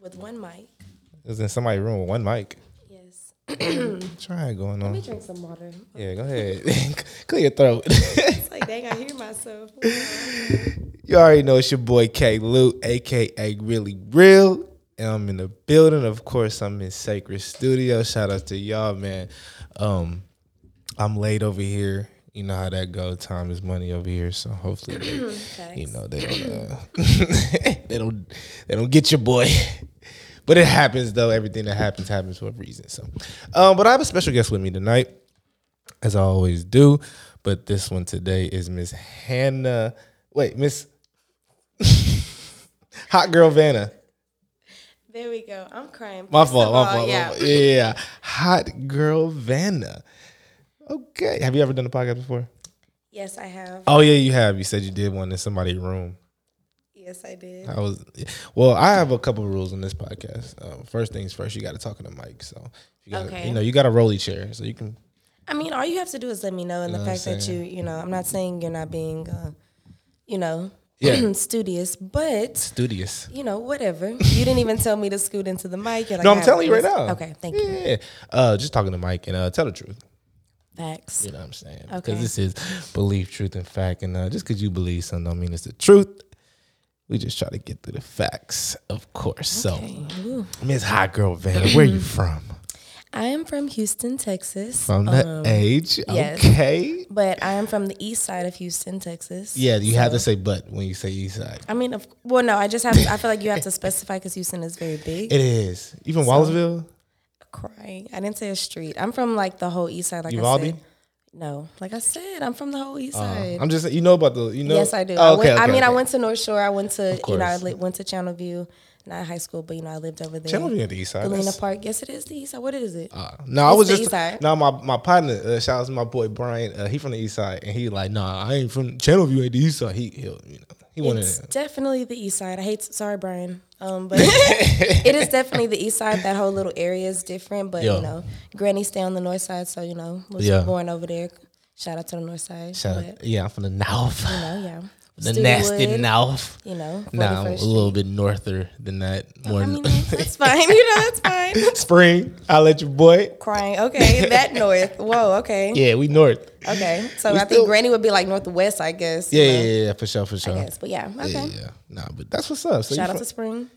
with one mic. It was in somebody's room with one mic. Yes. Try going on. Let me drink some water. Yeah, go ahead. Clear your throat. It's like, dang, I hear myself. you already know it's your boy K Luke, aka Really Real. And I'm in the building. Of course, I'm in Sacred Studio. Shout out to y'all, man. Um, I'm late over here. You know how that go. Time is money over here. So hopefully, they, you know they don't uh, they don't they don't get your boy. But it happens though. Everything that happens happens for a reason. So, um, but I have a special guest with me tonight, as I always do. But this one today is Miss Hannah. Wait, Miss Hot Girl Vanna. There we go. I'm crying. My fault. My fault. my fault. Yeah, yeah, yeah. Hot Girl Vanna. Okay. Have you ever done a podcast before? Yes, I have. Oh yeah, you have. You said you did one in somebody's room. Yes, I did. I was well. I have a couple of rules on this podcast. Uh, first things first, you got to talk in the mic. So you got, Okay. you know, you got a rolly chair, so you can. I mean, all you have to do is let me know, and the Know fact that you, you know, I'm not saying you're not being, uh, you know, Yeah. studious, but Studious. you know, whatever. You didn't even tell me to scoot into the mic. Like, No, I'm telling you right now. Okay, thank you. Yeah. Uh, just talking to Mike and uh, tell the truth. Facts. You know what I'm saying? Okay. Because this is belief, truth, and fact. And uh, just because you believe something don't mean it's the truth. We just try to get through the facts, of course. Okay. So. Miss Hot Girl Vanna, where you from? I am from Houston, Texas. From the Um, age? yes. Okay. but I am from the east side of Houston, Texas. Yeah, you have to say but when you say east side. I mean, of, well, no, I just have. To, I feel like you have to specify because Houston is very big. It is. even from Wallisville? Crying. I didn't say a street. I'm from like the whole east side. Like I Uvalde? said. No, like I said, I'm from the whole east Uh, side. I'm just you know about the you know. yes, I do. Oh, I, went, I mean, I went to North Shore. I went to you know I li- went to Channelview, not high school, but you know I lived over there. Channelview at the east side. Galena Park. Yes, it is the east side. What is it? Uh, no, I was the just east side. no. My my partner, uh, shout out to my boy Brian. Uh, he from the east side, and he like, nah, I ain't from Channelview at the east side. He, he'll, you know, he wanted. It's definitely the east side. I hate. Sorry, Brian. Um, but it is definitely the east side. That whole little area is different, but Yeah. you know, Granny stay on the north side, so you know, was Yeah. born over there. Shout out to the north side. Shout but, out, yeah, I'm from the north, you know, yeah, the nasty Steelwood, north. You know, Now a little bit norther than that. More I mean, that's fine. You know, that's fine. spring. I'll let your boy. Crying. Okay, that north. Whoa. Okay. Yeah, we north. Okay. So We I still- think Granny would be like northwest. I guess. Yeah, yeah, yeah, yeah, for sure, for sure. I guess. But yeah. Okay. Yeah, yeah, nah, but that's what's up. So Shout out from- to Spring.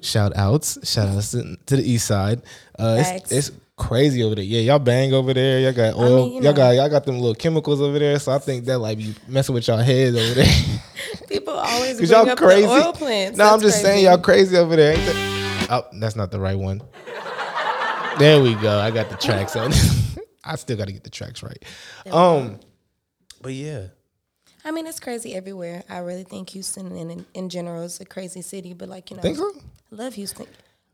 shout outs, shout outs to, to the east side. Uh, it's, it's crazy over there. Yeah, y'all bang over there. Y'all got oil. mean, you y'all know. got y'all got them little chemicals over there. So I think that like be messing with y'all heads over there. People always bring y'all up crazy. the oil plants. No, I'm That's just saying y'all crazy over there. That? Oh, that's not the right one. There we go. I got the tracks on. I still got to get the tracks right. Um, but yeah, I mean, it's crazy everywhere. I really think Houston in, in general is a crazy city, but like you know, think so. I love Houston.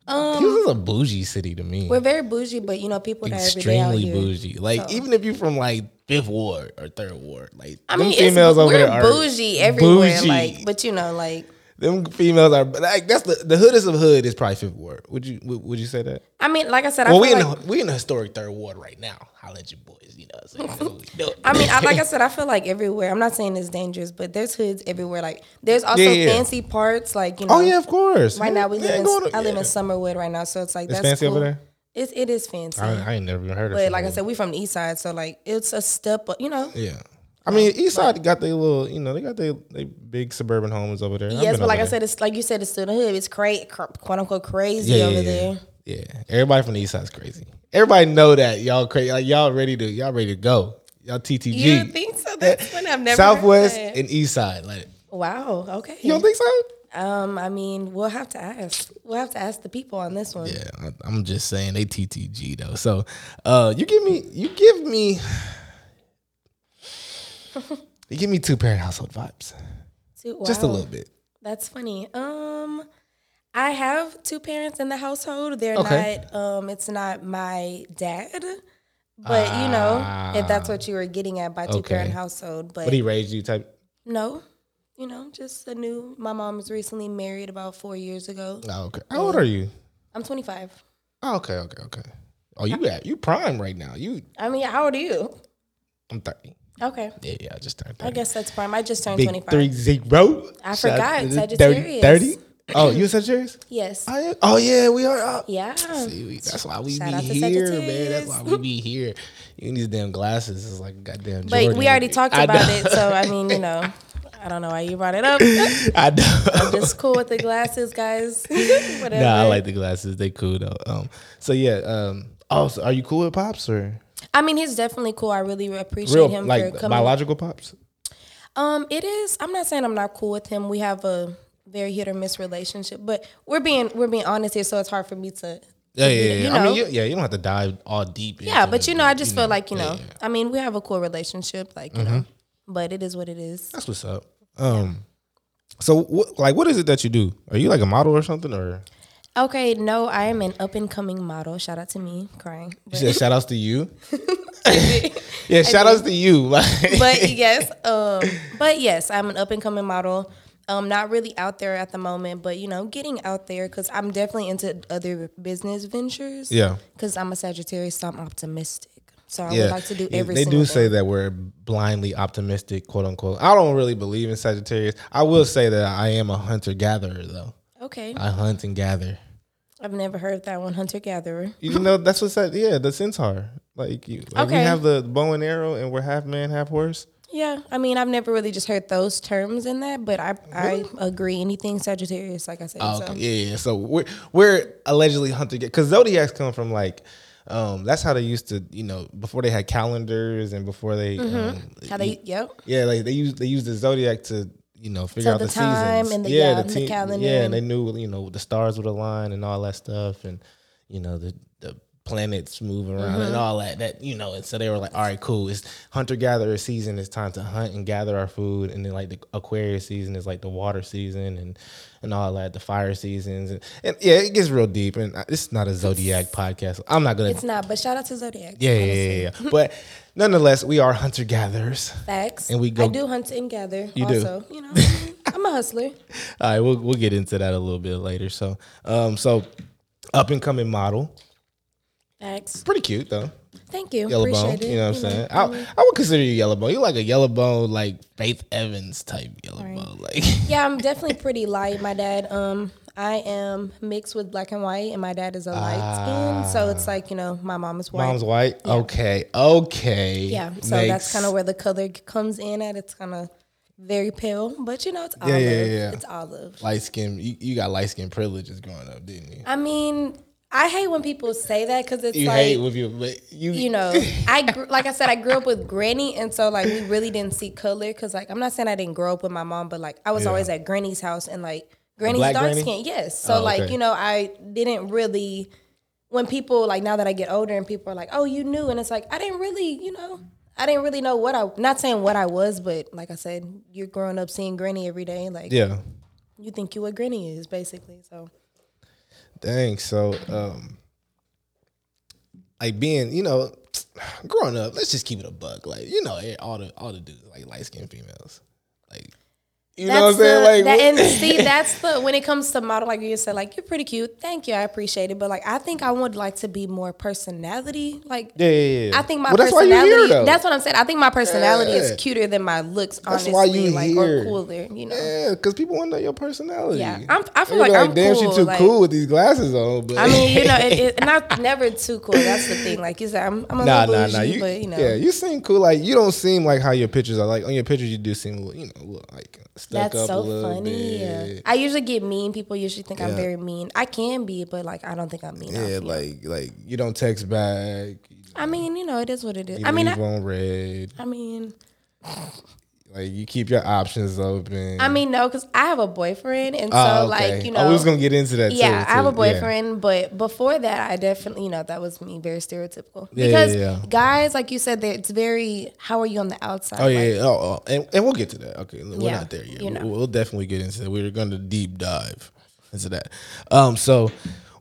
Um, Houston's a bougie city to me. We're very bougie, but you know, people that are every day out extremely bougie. Like even if you're from like fifth ward or third ward, like I mean, females over we're there are bougie everywhere. bougie. Like, but you know, like them females are like that's the the hoodest of hood is probably fifth ward. Would you would, would you say that? I mean, like I said, Well, I we in like the, we in the historic third ward right now. I'll let you boys, you know. What I'm saying? No, no. I mean, I, like I said, I feel like everywhere. I'm not saying it's dangerous, but there's hoods everywhere. Like, there's also Yeah, yeah. fancy parts. Like, you oh, know, oh yeah, of course. right now we Yeah, live in to- I live yeah. in Summerwood right now, so it's like It's that's fancy over cool. there? It's it is fancy, I, I ain't never even heard of. but it. like I said, we from the east side, so like it's a step. up, You know, yeah. I mean, East Side got their little, you know, they got their they big suburban homes over there. Yes, but like over I said, it's like you said, it's still the hood. It's crazy, quote unquote, crazy yeah, over yeah, there. Yeah. everybody from the East Side's crazy. Everybody know that y'all crazy. Like y'all ready to y'all ready to go. Y'all TTG. You think so? That's funny. I've never Southwest and East Side. Like Wow. Okay. you don't think so? Um, I mean, we'll have to ask. We'll have to ask the people on this one. Yeah, I, I'm just saying they TTG though. So, uh, you give me, you give me, you give me two parent household vibes, Two- just a little bit. That's funny. Um, I have two parents in the household. They're Okay. not. Um, it's not my dad, but you know, if that's what you were getting at by two ah, parent household. But What he raised you type? no, you know, just a new. My mom was recently married about four years ago. Oh, okay. How old are you? I'm 25. Oh, okay, okay, okay. Oh, you at you prime right now. You, I mean, how old are you? I'm thirty. Okay, Yeah, yeah, I just turned I guess that's prime. I just turned Big 25. three zero. I Shout forgot, Sagittarius. 30. Oh, you a Sagittarius? Yes. I am. Oh yeah, we are. Uh, Yeah. See, we, that's why we Shout be here, man. That's why we be here. You need these damn glasses. It's like a goddamn. But Jordan. we already talked about it, so I mean, you know, I don't know why you brought it up. I know. Just cool with the glasses, guys. Whatever. Nah, I like the glasses. They cool though. Um. So yeah. Um. Oh, so are you cool with pops or I mean, he's definitely cool. I really appreciate real him for like coming. biological pops? Um, it is. I'm not saying I'm not cool with him. We have a very hit or miss relationship, but we're being we're being honest here, so it's hard for me to. Yeah, yeah, yeah. You I mean, you, yeah, you don't have to dive all deep. Yeah, but you know, I just feel like you know. yeah, yeah. I mean, we have a cool relationship, like you Mm-hmm. know. But it is what it is. That's what's up. Um. So, what, like, what is it that you do? Are you like a model or something, or Okay, no, I am an up and coming model. Shout out to me, crying. you said shout outs to you? yeah, shout outs to you. But yes, um, but yes, I'm an up and coming model. Um, not really out there at the moment, but you know, getting out there because I'm definitely into other business ventures. yeah, because I'm a Sagittarius, so I'm optimistic. So I yeah. would like to do every. They do say that we're blindly optimistic, quote unquote. I don't really believe in Sagittarius. I will say that I am a hunter gatherer, though. Okay, I hunt and gather. I've never heard that one, hunter gatherer. You know, that's what's that. Yeah, the centaur. Like, you, like we have the bow and arrow, and we're half man, half horse. Yeah, I mean, I've never really just heard those terms in that, but I I agree. Anything Sagittarius, like I said. Oh, so. Yeah, yeah. So we're we're allegedly hunter because zodiacs come from like um that's how they used to you know before they had calendars and before they um, Mm-hmm. How they? Yep. yeah like they use they use the zodiac to you know figure Tell out the, the time seasons and the- yeah, and the te- calendar yeah and they knew you know the stars would align and all that stuff and you know the the planets move around Mm-hmm. and all that that you know and so they were like all right cool it's hunter gatherer season it's time to hunt and gather our food and then like the aquarius season is like the water season and and all that the fire seasons and, and yeah it gets real deep and uh, it's not a zodiac podcast i'm not gonna It's not, but shout out to Zodiac. yeah, yeah, yeah, yeah. But nonetheless, we are hunter gatherers. Facts. And we go- I do hunt and gather. You do? also, You know, I'm a hustler. All right, we'll we'll get into that a little bit later. So, um, so up and coming model, Facts. pretty cute though. Thank you. Yellow bone, it. you know what I'm saying? I, I would consider you yellow bone. You're like a yellow bone, like Faith Evans type yellow Right. bone, like. Yeah, I'm definitely pretty light. My dad, um, I am mixed with black and white, and my dad is a light skin, so it's like you know, my mom is white. Mom's white. Okay, okay. yeah, so that's kind of where the color comes in at. It's kind of very pale, but you know, it's olive. Yeah, yeah, yeah. It's olive. light skin. You, you got light skin privileges growing up, didn't you? I mean, I hate when people say that because it's You like. hate with you, but you. you know, I gr- like I said, I grew up with granny, and so like we really didn't see color because like I'm not saying I didn't grow up with my mom, but like I was Yeah. always at granny's house, and like granny's dark granny? skin, yes. So Oh, like okay. you know, I didn't really. When people like now that I get older and people are like, "Oh, you knew," and it's like I didn't really, you know, I didn't really know what I. Not saying what I was, but like I said, you're growing up seeing granny every day. Like yeah. you think you what granny is basically. So Dang. So, um, like being, you know, growing up, let's just keep it a buck. Like, you know, all the all the dudes like light skinned females. Like, you know what I'm saying? the- Like, that, and see, that's the when it comes to model, like you said, like you're pretty cute. Thank you, I appreciate it. But like, I think I would like to be more personality. Like, yeah, yeah, yeah. I think my Well, that's why personality. you're here, that's what I'm saying. I think my personality Yeah. is cuter than my looks. That's Honestly, why you like here. or cooler. You know. yeah, because people want to know your personality. Yeah, I'm- I feel be like I'm damn, cool, she too like- cool with these glasses on. But I mean, you know, it, it, and I'm never too cool. That's the thing. Like you said, I'm, I'm a Nah, little nah, bougie, nah. You, but you know, yeah, you seem cool. Like you don't seem like how your pictures are. Like on your pictures, you do seem, you know, like That's so funny. bit. I usually get mean. People usually think Yeah. I'm very mean. I can be, but like I don't think I'm mean. Yeah, off, you know. like like you don't text back. I mean, you know, it is what it is. I mean, I, on red. I mean, Like you keep your options open. I mean, no, because I have a boyfriend, and so Oh, okay. like you know, oh, we was gonna get into that. too, yeah, I have a boyfriend, but before that, I definitely, you know, that was me, very stereotypical. Yeah, because yeah, yeah. guys, like you said, it's very. How are you on the outside? Oh yeah, Like. Oh, oh, and, and we'll get to that. Okay, we're Yeah, not there yet. you know. We'll, we'll definitely get into that. We're going to deep dive into that. Um, so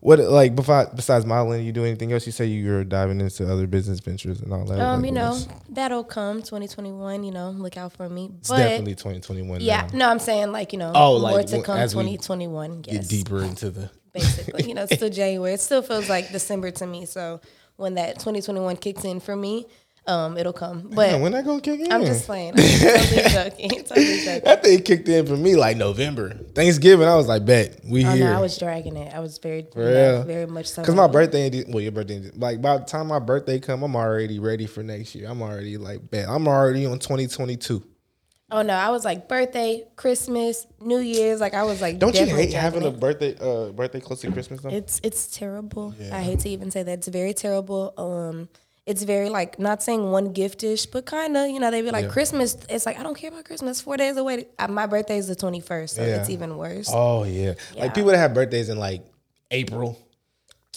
what like besides besides modeling, you do anything else? You say you're diving into other business ventures and all that. Um, Like, you know, that'll come 2021. You know, look out for me. it's But definitely 2021. yeah, now. no, I'm saying like you know, Oh, more like, to come as we 2021. Get deeper into the. basically. You know, it's still January. It still feels like December to me. So when that 2021 kicks in for me, um, it'll come. But Man, when that gonna kick in? I'm just playing. I'm totally joking. totally joking. that thing kicked in for me like November. Thanksgiving, I was like, bet we Oh here. no, I was dragging it. I was very, real? very much so. Cause my birthday, well, your birthday, like by the time my birthday come, I'm already ready for next year. I'm already like, bet I'm already on 2022. Oh no, I was like birthday, Christmas, New Year's. Like I was like, Don't you hate having a birthday, uh, birthday close to Christmas though? It's it's terrible. I hate to even say that. It's very terrible. Um, it's very like not saying one giftish, but kind of. You know, they be like Christmas. It's like I don't care about Christmas. Four days away. Uh, my birthday is the twenty first, so Yeah. it's even worse. oh yeah. Yeah. like people that have birthdays in like April.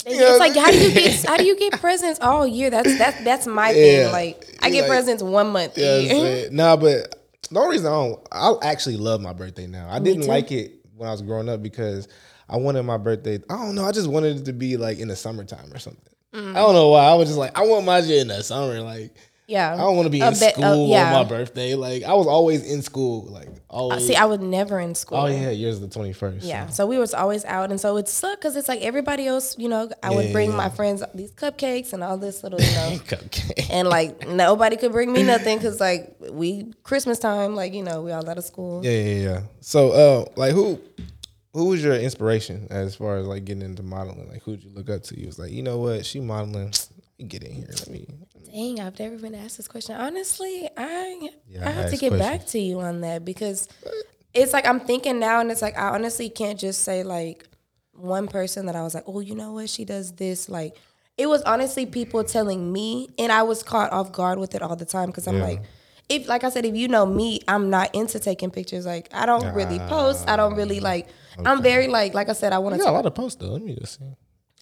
it's like how do you get how do you get presents all year? That's that's that's my Yeah. thing. Like I get Like- presents one month Yeah, a I'm year. saying. nah, but the only reason I don't, I actually love my birthday now. I didn't too. like it when I was growing up because I wanted my birthday. I don't know. I just wanted it to be like in the summertime or something. Mm. I don't know why. I was just like, I want my shit in the summer. Like, Yeah, I don't want to be in bit- uh, school yeah. on my birthday. Like, I was always in school. Like, always. See, I was never in school. oh yeah, yours the twenty first. Yeah, so we was always out, and so it sucked because it's like everybody else, you know. I would bring yeah. my friends these cupcakes and all this little, you know, okay. and like nobody could bring me nothing because like we Christmas time, like you know, we all out of school. Yeah, yeah, yeah. So, uh, like, who, who was your inspiration as far as like getting into modeling? Like, who'd you look up to? You was like, you know what, she modeling. Get in here. Let me. Dang, I've never been asked this question. Honestly, I Yeah, I have to get back to you on that because it's like I'm thinking now, and it's like I honestly can't just say like one person that I was like, oh, you know what, she does this. Like it was honestly people telling me, and I was caught off guard with it all the time because I'm Yeah. like. If like I said, if you know me, I'm not into taking pictures. Like I don't really post. I don't really like. I'm very like like I said. I want You to. got a lot of posts though. Let me just see.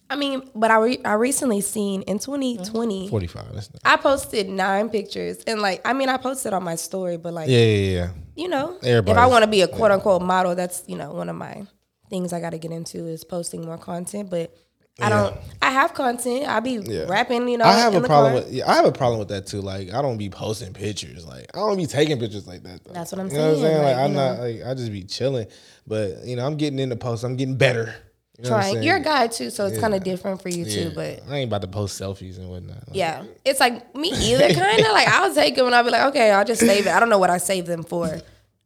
I mean, but I re- I recently seen in 2020. Forty five. That's not. I posted nine pictures and like I mean I posted on my story, but like Yeah, yeah, yeah. you know, if I want to be a quote unquote model, that's you know one of my things I got to get into is posting more content. But I don't. I have content. I be rapping. You know, I have a problem car. with. Yeah, I have a problem with that too. Like, I don't be posting pictures. Like, I don't be taking pictures like that. Though. That's what I'm You know what I'm saying, saying? Like, like, I'm not. Like, I just be chilling. But you know, I'm getting into posts. I'm getting better. You know Trying. You're a guy too, so it's kind of different for you Yeah. too. But I ain't about to post selfies and whatnot. Like, yeah, it's like me either. Kind of like I'll take them and I'll be like, okay, I'll just save it. I don't know what I save them for.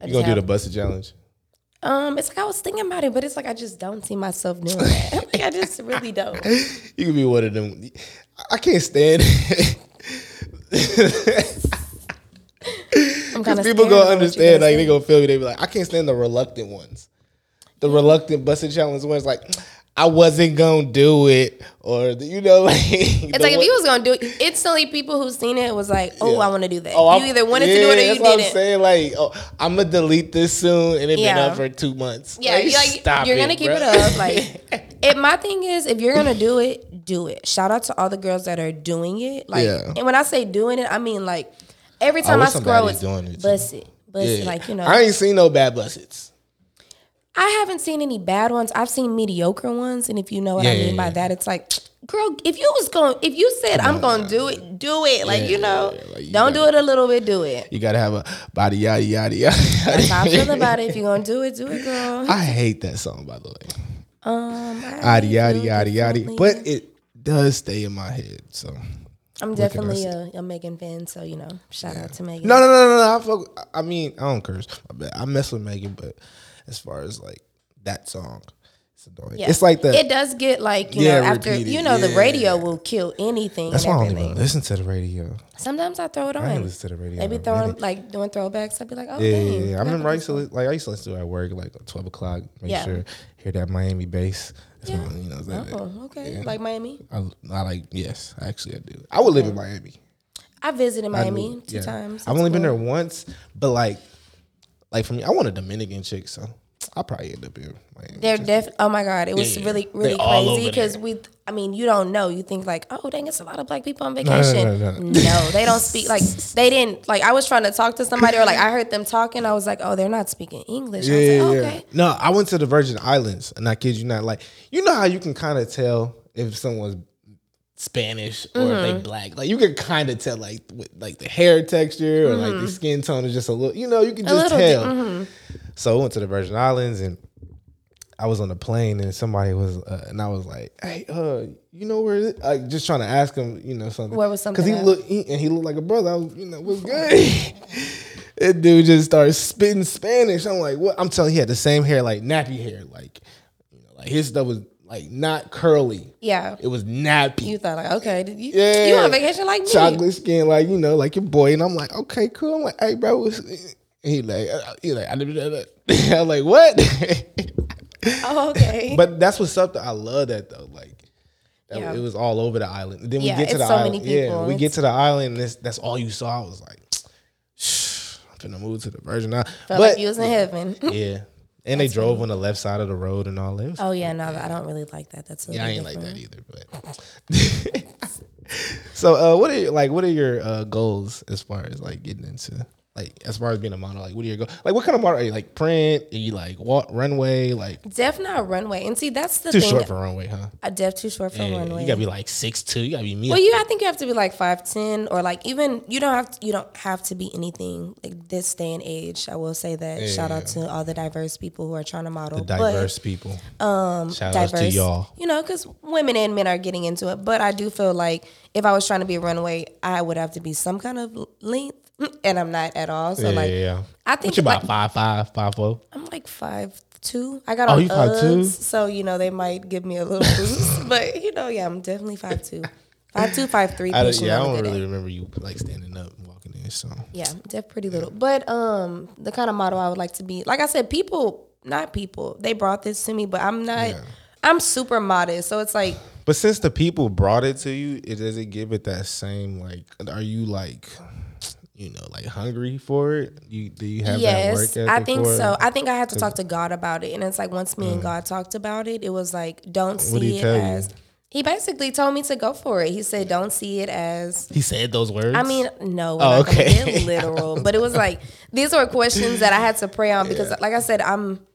You gonna do the busted challenge? Um, it's like I was thinking about it, but it's like I just don't see myself doing that. like I just really don't. You could be one of them. I- can't stand. I'm kind of people gonna understand. Like they gonna feel me. They be like, I can't stand the reluctant ones. The reluctant busted challenge ones. Like, I wasn't gonna do it, or you know, like It's like if you was gonna do it, instantly people who seen it was like, "Oh, Yeah. I want to do that." Oh, you I'm- either wanted to do it or that's you what I'm didn't. saying like, oh, I'm gonna delete this soon, and it been Yeah. up for two months. Yeah, like, you like stop you're it, gonna keep bruh. it up. Like, if my thing is, if you're gonna do it, do it. Shout out to all the girls that are doing it. Like, Yeah. and when I say doing it, I mean like every time I, wish scroll, it's doing it, too. bust it, bust it. Yeah. Like you know, I ain't seen no bad bussets. I haven't seen any bad ones. I've seen mediocre ones, and if you know what I mean yeah, by yeah. that, it's like, girl, if you was going, if you said I'm gonna do it, do it. Like Yeah, you know, yeah, like, you don't gotta- do it a little bit, do it. You gotta have a body yada yada yada. That's how I feel about it. If you're gonna do it, do it, girl. I hate that song by the way. Um, Yada yada yada yada. But it does stay in my head. So I'm definitely a, a Megan fan, so you know, shout out to Megan. no no no no. no I, fuck, I mean I don't curse. I mess with Megan, but as far as like that song, it's annoying. Yeah. It's like the. It does get like you Yeah, know after repeated, you know the radio will kill anything that's and why I don't even listen to the radio. Sometimes I throw it on. I listen to the radio. They be throwing minute. like doing throwbacks. I'd be like, oh Yeah, dang. yeah, yeah. I forgot remember about I this used to like I used to listen to it at work like at twelve o'clock. Make Yeah. sure hear that Miami bass. That's Yeah. my, you know, that, Oh, okay. Yeah. Like Miami. I, I like yes, actually I do. I would live in Miami. I visited Miami do, two yeah. times. I've only been there once, but like, like for me, I want a Dominican chick, so I'll probably end up in. They're Just- def. Oh my god, it was Yeah, yeah. really really crazy because we. I mean, you don't know. You think like, oh dang, it's a lot of black people on no, vacation. no, No, no. they don't speak like they didn't. Like I was trying to talk to somebody or like I heard them talking. I was like, oh, they're not speaking English. I was yeah, like, yeah. okay. No, I went to the Virgin Islands, and I kid you not. Like, you know how you can kind of tell if someone's Spanish or if Mm-hmm. they black. Like, you can kind of tell, like, with, like the hair texture or like the skin tone is just a little. You know, you can just Mm-hmm. tell. mm-hmm. So I went to the Virgin Islands, and I was on the plane and somebody was, uh, and I was like, "Hey, uh, you know where?" Like just trying to ask him, you know, something. Where was Because he looked, he, and he looked like a brother. I was, you know, what's good? that dude just started spitting Spanish. I'm like, what? I'm telling you, he had the same hair, like nappy hair, like, you know, like his stuff was like not curly. Yeah. It was nappy. You thought like, okay, did you Yeah. you on vacation like me? chocolate skin, like you know, like your boy. And I'm like, okay, cool. I'm like, hey, bro. What's, he like, uh, uh he like, uh, uh, I'm like, what? Oh, okay. but that's what's up. Though. I love that though. Like, that, Yeah. it was all over the island. And then Yeah, we get to it's the so island. many Yeah, we get to the island. And that's, that's all you saw. I was like, I'm finna move to the Virgin Islands. Felt But like you was in heaven. yeah, and they drove on the left side of the road and all that. Was- Oh yeah, no, I don't really like that. That's yeah, I ain't like that either. But so, uh, what are your, like? What are your uh, goals as far as like getting into like as far as being a model? Like, what do you go? Like, what kind of model are you? Like print? Are you like walk runway? Like Def not runway, and see that's the too thing. short for runway, huh? a def too short for Yeah, runway. you gotta be like six two. You gotta be me. well, you I think you have to be like five ten or like even you don't have to, you don't have to be anything like this day and age. I will say that. Shout out to all the diverse people who are trying to model. the diverse people. Um, shout diverse, to y'all. you know, because women and men are getting into it. But I do feel like if I was trying to be a runway, I would have to be some kind of length, and I'm not at all. So Yeah, like, yeah, yeah. I think What you about like, five five five four? I'm like five two. I got Oh, on you 5'2"? Uggs, so you know they might give me a little boost. but you know, yeah, I'm definitely five two, five two, five three. I, don't- yeah, I don't really remember you like standing up and walking in. So Yeah, def pretty little. But um, the kind of model I would like to be, like I said, people, not people, they brought this to me, but I'm not. Yeah. I'm super modest, so it's like But since the people brought it to you, it does it give it that same like? Are you like, you know, like hungry for it? You do you have that work yes, ethic I think it? so. I think I had to talk to God about it, and it's like once Mm. me and God talked about it, it was like don't see it tell you? as. He basically told me to go for it. He said, "Don't see it as." He said those words. I mean, no, Oh, okay. literal, but it was like these were questions that I had to pray on because, like I said, I'm,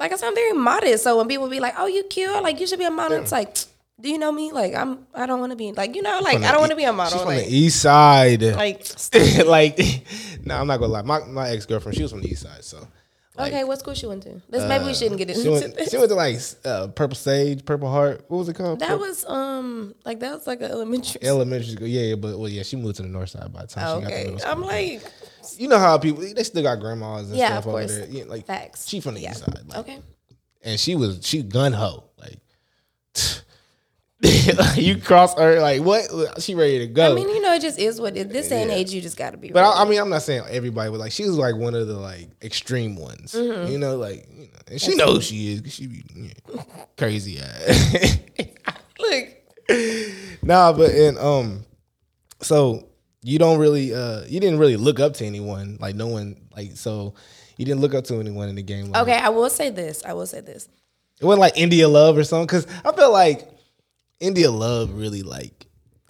like I said, I'm very modest. So when people be like, "Oh, you cute," like you should be a model, it's like, do you know me? Like I'm, I don't want to be like you know, like I don't want to be a model. She's model. from Like, the east side. like like, no, I'm not gonna lie. My my ex girlfriend, she was from the east side, so. Like, okay, what school she went to? This maybe we shouldn't get She into went, this. she went to like uh, Purple Sage, Purple Heart. What was it called? That was um like that was like an elementary. elementary school. Yeah, yeah, but well, yeah, she moved to the north side by the time she got to okay, middle school. I'm like you know how people they still got grandmas and Yeah, stuff of over course. there. Yeah, like Facts. She from the Yeah. east side, like, okay. and she was she gun ho like. you cross her like what? She ready to go. I mean, you know, it just is what it. This day and age, you just got to be. but ready. I, I mean, I'm not saying everybody, but like she was like one of the like extreme ones. Mm-hmm. You know, like you know, and she knows who she is. she be yeah, crazy ass. look, nah, but and um, so you don't really uh, you didn't really look up to anyone. Like no one like so. You didn't look up to anyone in the game. Like, okay, I will say this. I will say this. It wasn't like India Love or something. Cause I felt like India Love really like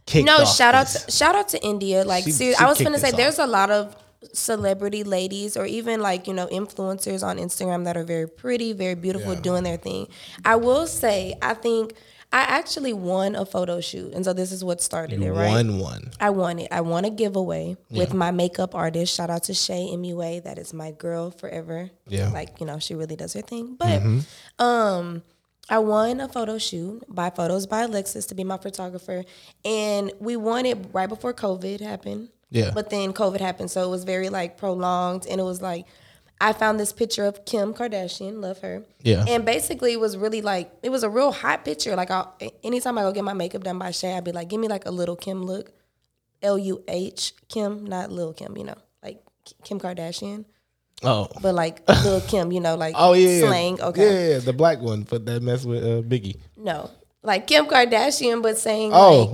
kicked No, shout out to shout out to India. Like, She- seriously, she I was kicked gonna say this there's a lot of celebrity ladies or even like you know influencers on Instagram that are very pretty, very beautiful, Yeah. doing their thing. I will say, I think I actually won a photo shoot, and so this is what started it. Right, One one. I won it. I won a giveaway with my makeup artist. Shout out to Shay MUA. That is my girl forever. Yeah. Like, you know, she really does her thing. But Mm-hmm. um I won a photo shoot by Photos by Alexis to be my photographer. And we won it right before COVID happened. Yeah. But then COVID happened. So it was very like prolonged. And it was like I found this picture of Kim Kardashian, love her. Yeah. And basically, it was really like it was a real hot picture. Like, I, anytime I go get my makeup done by Shay, I'd be like, "Give me like a little Kim look, L U H Kim, not Lil Kim, you know, like Kim Kardashian, Oh. but like Lil Kim, you know, like Oh yeah. yeah. slang. Okay, Yeah, yeah, the black one, but that mess with uh, Biggie. no, like Kim Kardashian, but saying Oh.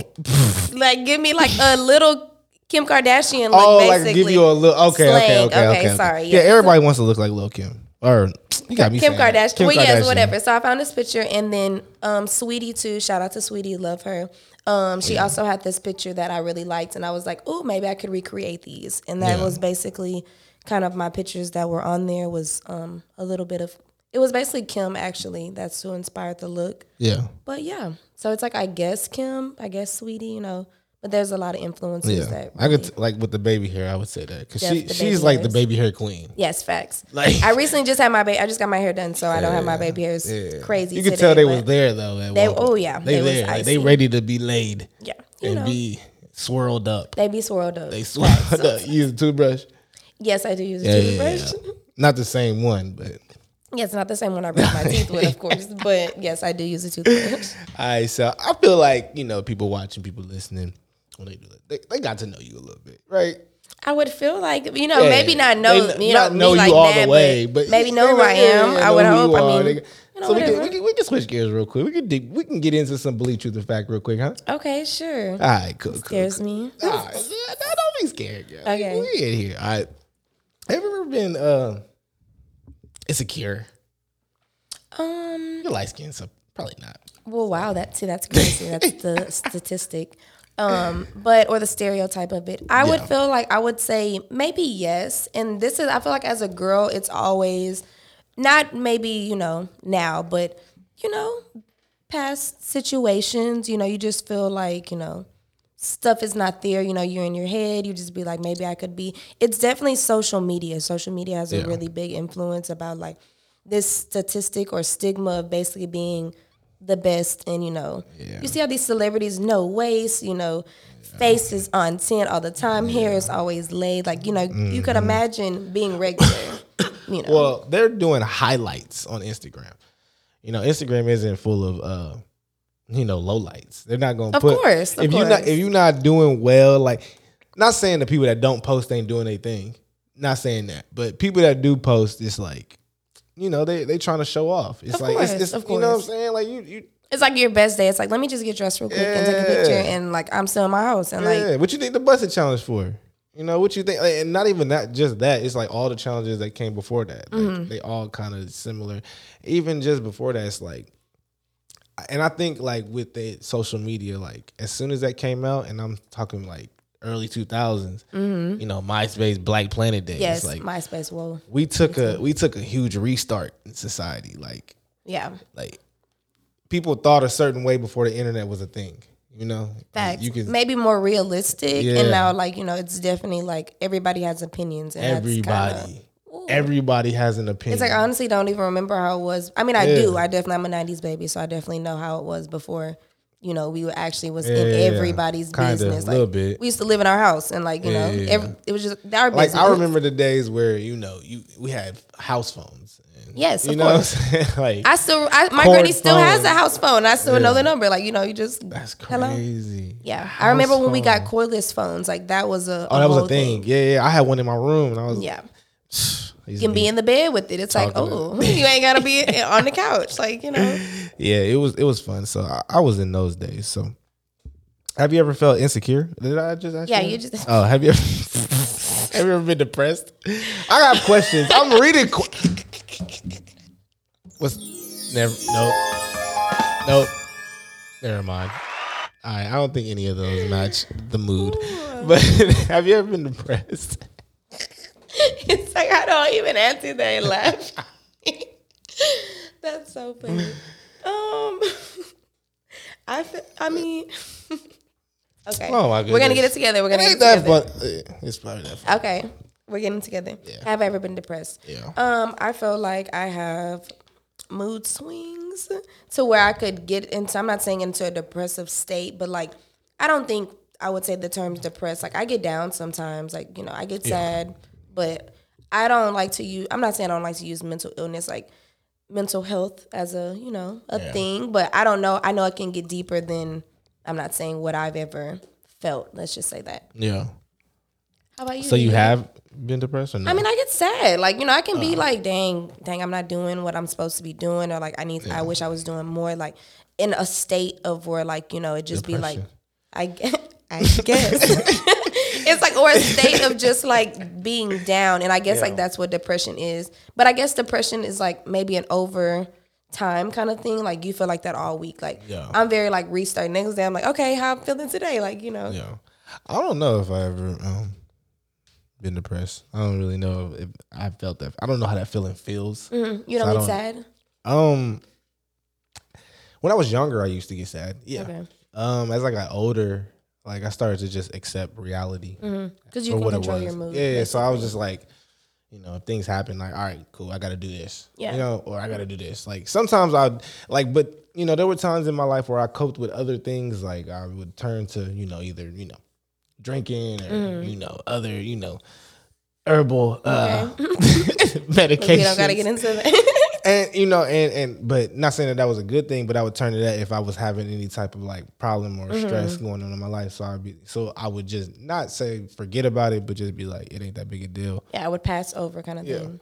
like, like give me like a little Kim Kardashian look. oh, basically. like give you a little. Okay, okay, Slang. okay, okay, okay. Sorry, Yeah, yeah. everybody wants to look like Lil Kim or you got me. Kim. Kardashian. Kim well, yes, Kardashian. whatever. So I found this picture, and then um, Saweetie too. Shout out to Saweetie, love her. Um, she also had this picture that I really liked, and I was like, oh, maybe I could recreate these. And that Yeah. was basically kind of my pictures that were on there. Was um, a little bit of. It was basically Kim actually. That's who inspired the look. Yeah. But yeah, so it's like I guess Kim, I guess Saweetie, you know, But there's a lot of influences Yeah, that I could like with the baby hair. I would say that because she she's baby like the baby hair queen. Yes, facts. Like- I recently just had my baby. I just got my hair done, so I don't have my baby hairs Yeah. crazy. You could today, tell they was there though. at They- oh, yeah, they, they there. Like, they ready to be laid Yeah, and know, be swirled up. they be swirled up. They swirled up. Use a toothbrush. Yes, I do use a Yeah, yeah, toothbrush. yeah. Not the same one, but Yes, not the same one I brush my teeth with, of course, but yes, I do use a toothbrush. all right. So I feel like you know people watching, people listening when they do that, they, they got to know you a little bit, right? I would feel like you know Yeah. maybe not know They you not know, know me you like all that, the way, but maybe know who I am. I would hope. I mean, They- you know, so we can, we can we can switch gears real quick. We can dig, we can get into some believe truth or fact real quick, huh? okay, sure. All right, cool. cool, Scares cool. me. All right, don't be scared, girl. Okay. we in here. All right. Have you ever been uh insecure? Um. You're light skinned, so probably not. Well, wow. That see, that's crazy. That's the statistic. Um, but or the stereotype of it. I would feel like I would say maybe yes. And this is I feel like as a girl, it's always not maybe you know now, but you know, past situations. You know, you just feel like you know stuff is not there. You know, you're in your head. You just be like, maybe I could be. It's definitely social media. Social media has a really big influence about like this statistic or stigma of basically being the best. And you know, Yeah. you see how these celebrities no waist. You know. Faces on 10 all the time, hair is always laid. Like, you know, you could imagine being regular. You know, Well, they're doing highlights on Instagram. You know, Instagram isn't full of uh you know, low lights. They're not gonna Of put course, of if you're not course. if you're not doing well, like not saying the people that don't post ain't doing anything. Not saying that. But people that do post, it's like, you know, they they trying to show off. It's Of like it's, course, it's of you know what I'm saying? Like you you it's like your best day. It's like, let me just get dressed real quick and take a picture. And like, I'm still in my house. And like, what you think the busted challenge for? You know what you think, like, and not even that, just that. It's like all the challenges that came before that. Like, Mm-hmm. They all kind of similar. Even just before that, it's like, and I think like with the social media, like as soon as that came out, and I'm talking like early 2000s, you know, MySpace, Black Planet days. Mm-hmm. yes, like MySpace. Whoa. we took a we took a huge restart in society. Like Yeah. like people thought a certain way before the internet was a thing. You know, Facts. You can Maybe more realistic. Yeah. And now, like, you know, it's definitely like everybody has opinions. And that's everybody everybody has an opinion it's like, I honestly don't even remember how it was. I mean, I Yeah. do. I definitely, I'm a 90s baby. So I definitely know how it was before. You know, we were actually was Yeah, in everybody's kinda, business. little Like, bit. We used to live in our house, and like you know, every, it was just our business. like. I remember the days where you know you we had house phones. And, Yes, you of know course. what I'm saying? like I still, I, my granny still has a house phone. I still know the number. Like you know, you just that's Hello? crazy. Yeah, I remember House when we got cordless phones. Like that was a Oh, that was a thing. Yeah, yeah. I had one in my room, and I was Yeah, you can be in the bed with it. It's like, oh, you ain't gotta be on the couch. Like you know, Yeah, it was it was fun. So I, I was in those days. So have you ever felt insecure? Did I just ask Yeah, that? you just- Oh, have you ever have you ever been depressed? I got questions. I'm reading. Qu- What's never? Nope. Nope. Never mind. All right, I don't think any of those match the mood. But have you ever been depressed? it's like I don't even answer that and laugh. That's so funny. Um, I feel, I mean, okay. Oh, my We're gonna get it together. We're gonna Ain't get it that together. fun? It's probably that fun. Okay, we're getting together. Yeah. Have I ever been depressed? Yeah. Um, I feel like I have mood swings to where I could get into. I'm not saying into a depressive state, but like I don't think I would say the term's depressed. Like I get down sometimes. Like you know, I get sad, but I don't like to use. I'm not saying I don't like to use mental illness like mental health as a you know a Yeah. thing, but I don't know. I know it can get deeper than. I'm not saying what I've ever felt. Let's just say that. Yeah. How about you? So you Nia? have been depressed or no? I mean, I get sad. Like, you know, I can Uh-huh. be like, dang, dang, I'm not doing what I'm supposed to be doing, or like, I need, I wish I was doing more. Like, in a state of where, like, you know, it just be like, I, gue- I guess it's like, or a state of just like being down, and I guess Yeah. like that's what depression is. But I guess depression is like maybe an over time kind of thing. Like you feel like that all week. Like Yeah. I'm very like restart. Next day, I'm like, okay, how I'm feeling today? Like you know, Yeah. I don't know if I ever um, been depressed. I don't really know if I felt that. I don't know how that feeling feels. Mhm. you So don't I get don't- sad. Um, when I was younger, I used to get sad. Yeah. Okay. Um, as I got older, Like I started to just accept reality Because you for can what it control was. your mood. Yeah. So I was just like, you know, if things happen, like, all right, cool, I got to do this. Yeah. You know, or I got to do this. Like sometimes I like, but you know, there were times in my life where I coped with other things. Like I would turn to, you know, either you know, drinking or Mm-hmm. you know, other you know, herbal uh, medication. We don't got to get into that. and you know, and and but not saying that that was a good thing, but I would turn to that if I was having any type of like problem or stress Mm-hmm. going on in my life. So I'd be so I would just not say forget about it, but just be like, it ain't that big a deal. yeah, I would pass over kind of Yeah. thing.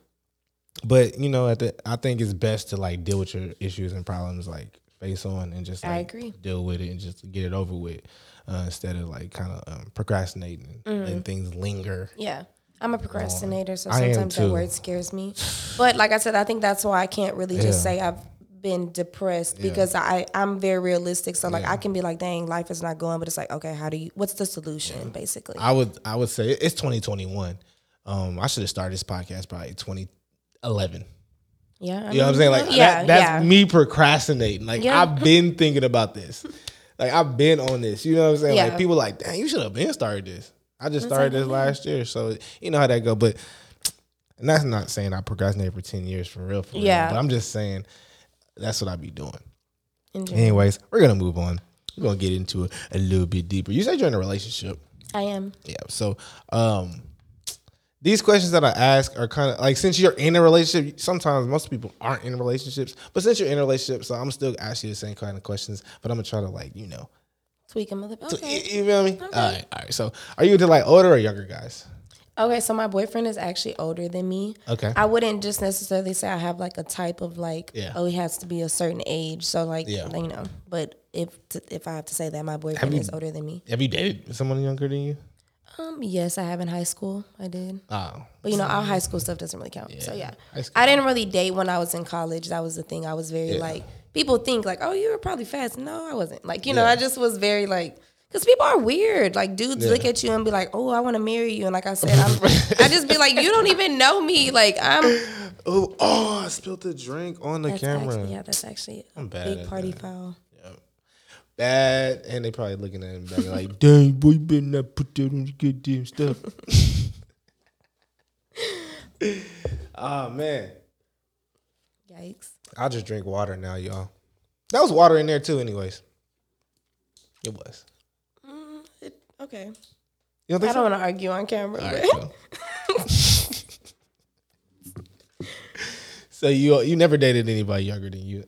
But you know, at the I think it's best to like deal with your issues and problems like face on and just like, I agree. deal with it and just get it over with uh, instead of like kind of um, procrastinating and things linger. Yeah. I'm a procrastinator, so I am sometimes that too. word scares me. But like I said, I think that's why I can't really just Yeah. say I've been depressed because I I'm very realistic. So like I can be like, dang, life is not going, but it's like, okay, how do you? What's the solution, basically? I would I would say it's 2021. Um, I should have started this podcast probably 2011. yeah, I You know what I'm mean, saying? Like yeah, that, that's yeah. me procrastinating. Like Yeah. I've been thinking about this. Like I've been on this. You know what I'm saying? Yeah. Like people like, dang, you should have been started this. I just started this last year. So you know how that go. But and that's not saying I procrastinated for 10 years for real. For real. Yeah. But I'm just saying that's what I be doing. In general. Anyways, we're gonna move on. We're gonna get into it a little bit deeper. You said you're in a relationship. I am. Yeah. So um these questions that I ask are kind of like since you're in a relationship, sometimes most people aren't in relationships, but since you're in a relationship, so I'm still asking you the same kind of questions, but I'm gonna try to like, you know, Tweak him a mother. to- Okay. you, feel me? All right, all right. So are you into like older or younger guys? Okay, so my boyfriend is actually older than me. Okay. I wouldn't just necessarily say I have like a type of like, Yeah. oh, he has to be a certain age. So like, Yeah. you know, but if if I have to say that my boyfriend you- is older than me, Have you dated someone younger than you? um, yes, I have in high school. I did, Oh. but you know, our high school stuff doesn't really count. So yeah, High school. I didn't really date when I was in college. That was the thing. I was very Yeah. like, people think like, oh, you were probably fast. No, I wasn't. Like, you know, Yeah. I just was very like. Cause people are weird. Like dudes Yeah. look at you and be like, "Oh, I want to marry you," and like I said, I'm, I just be like, "You don't even know me." Like I'm. Oh, oh, I spilled the drink on the camera. actually, yeah, that's actually I'm bad big party that. foul. Yeah. Bad, and they probably looking at him back like, "Dang, boy, you better not put that on the goddamn stuff." oh man, Yikes! I'll just drink water now, y'all. That was water in there too, anyways. It was. Mm, it, okay, You don't I think don't want to argue on camera. All right, cool. so you you never dated anybody younger than you,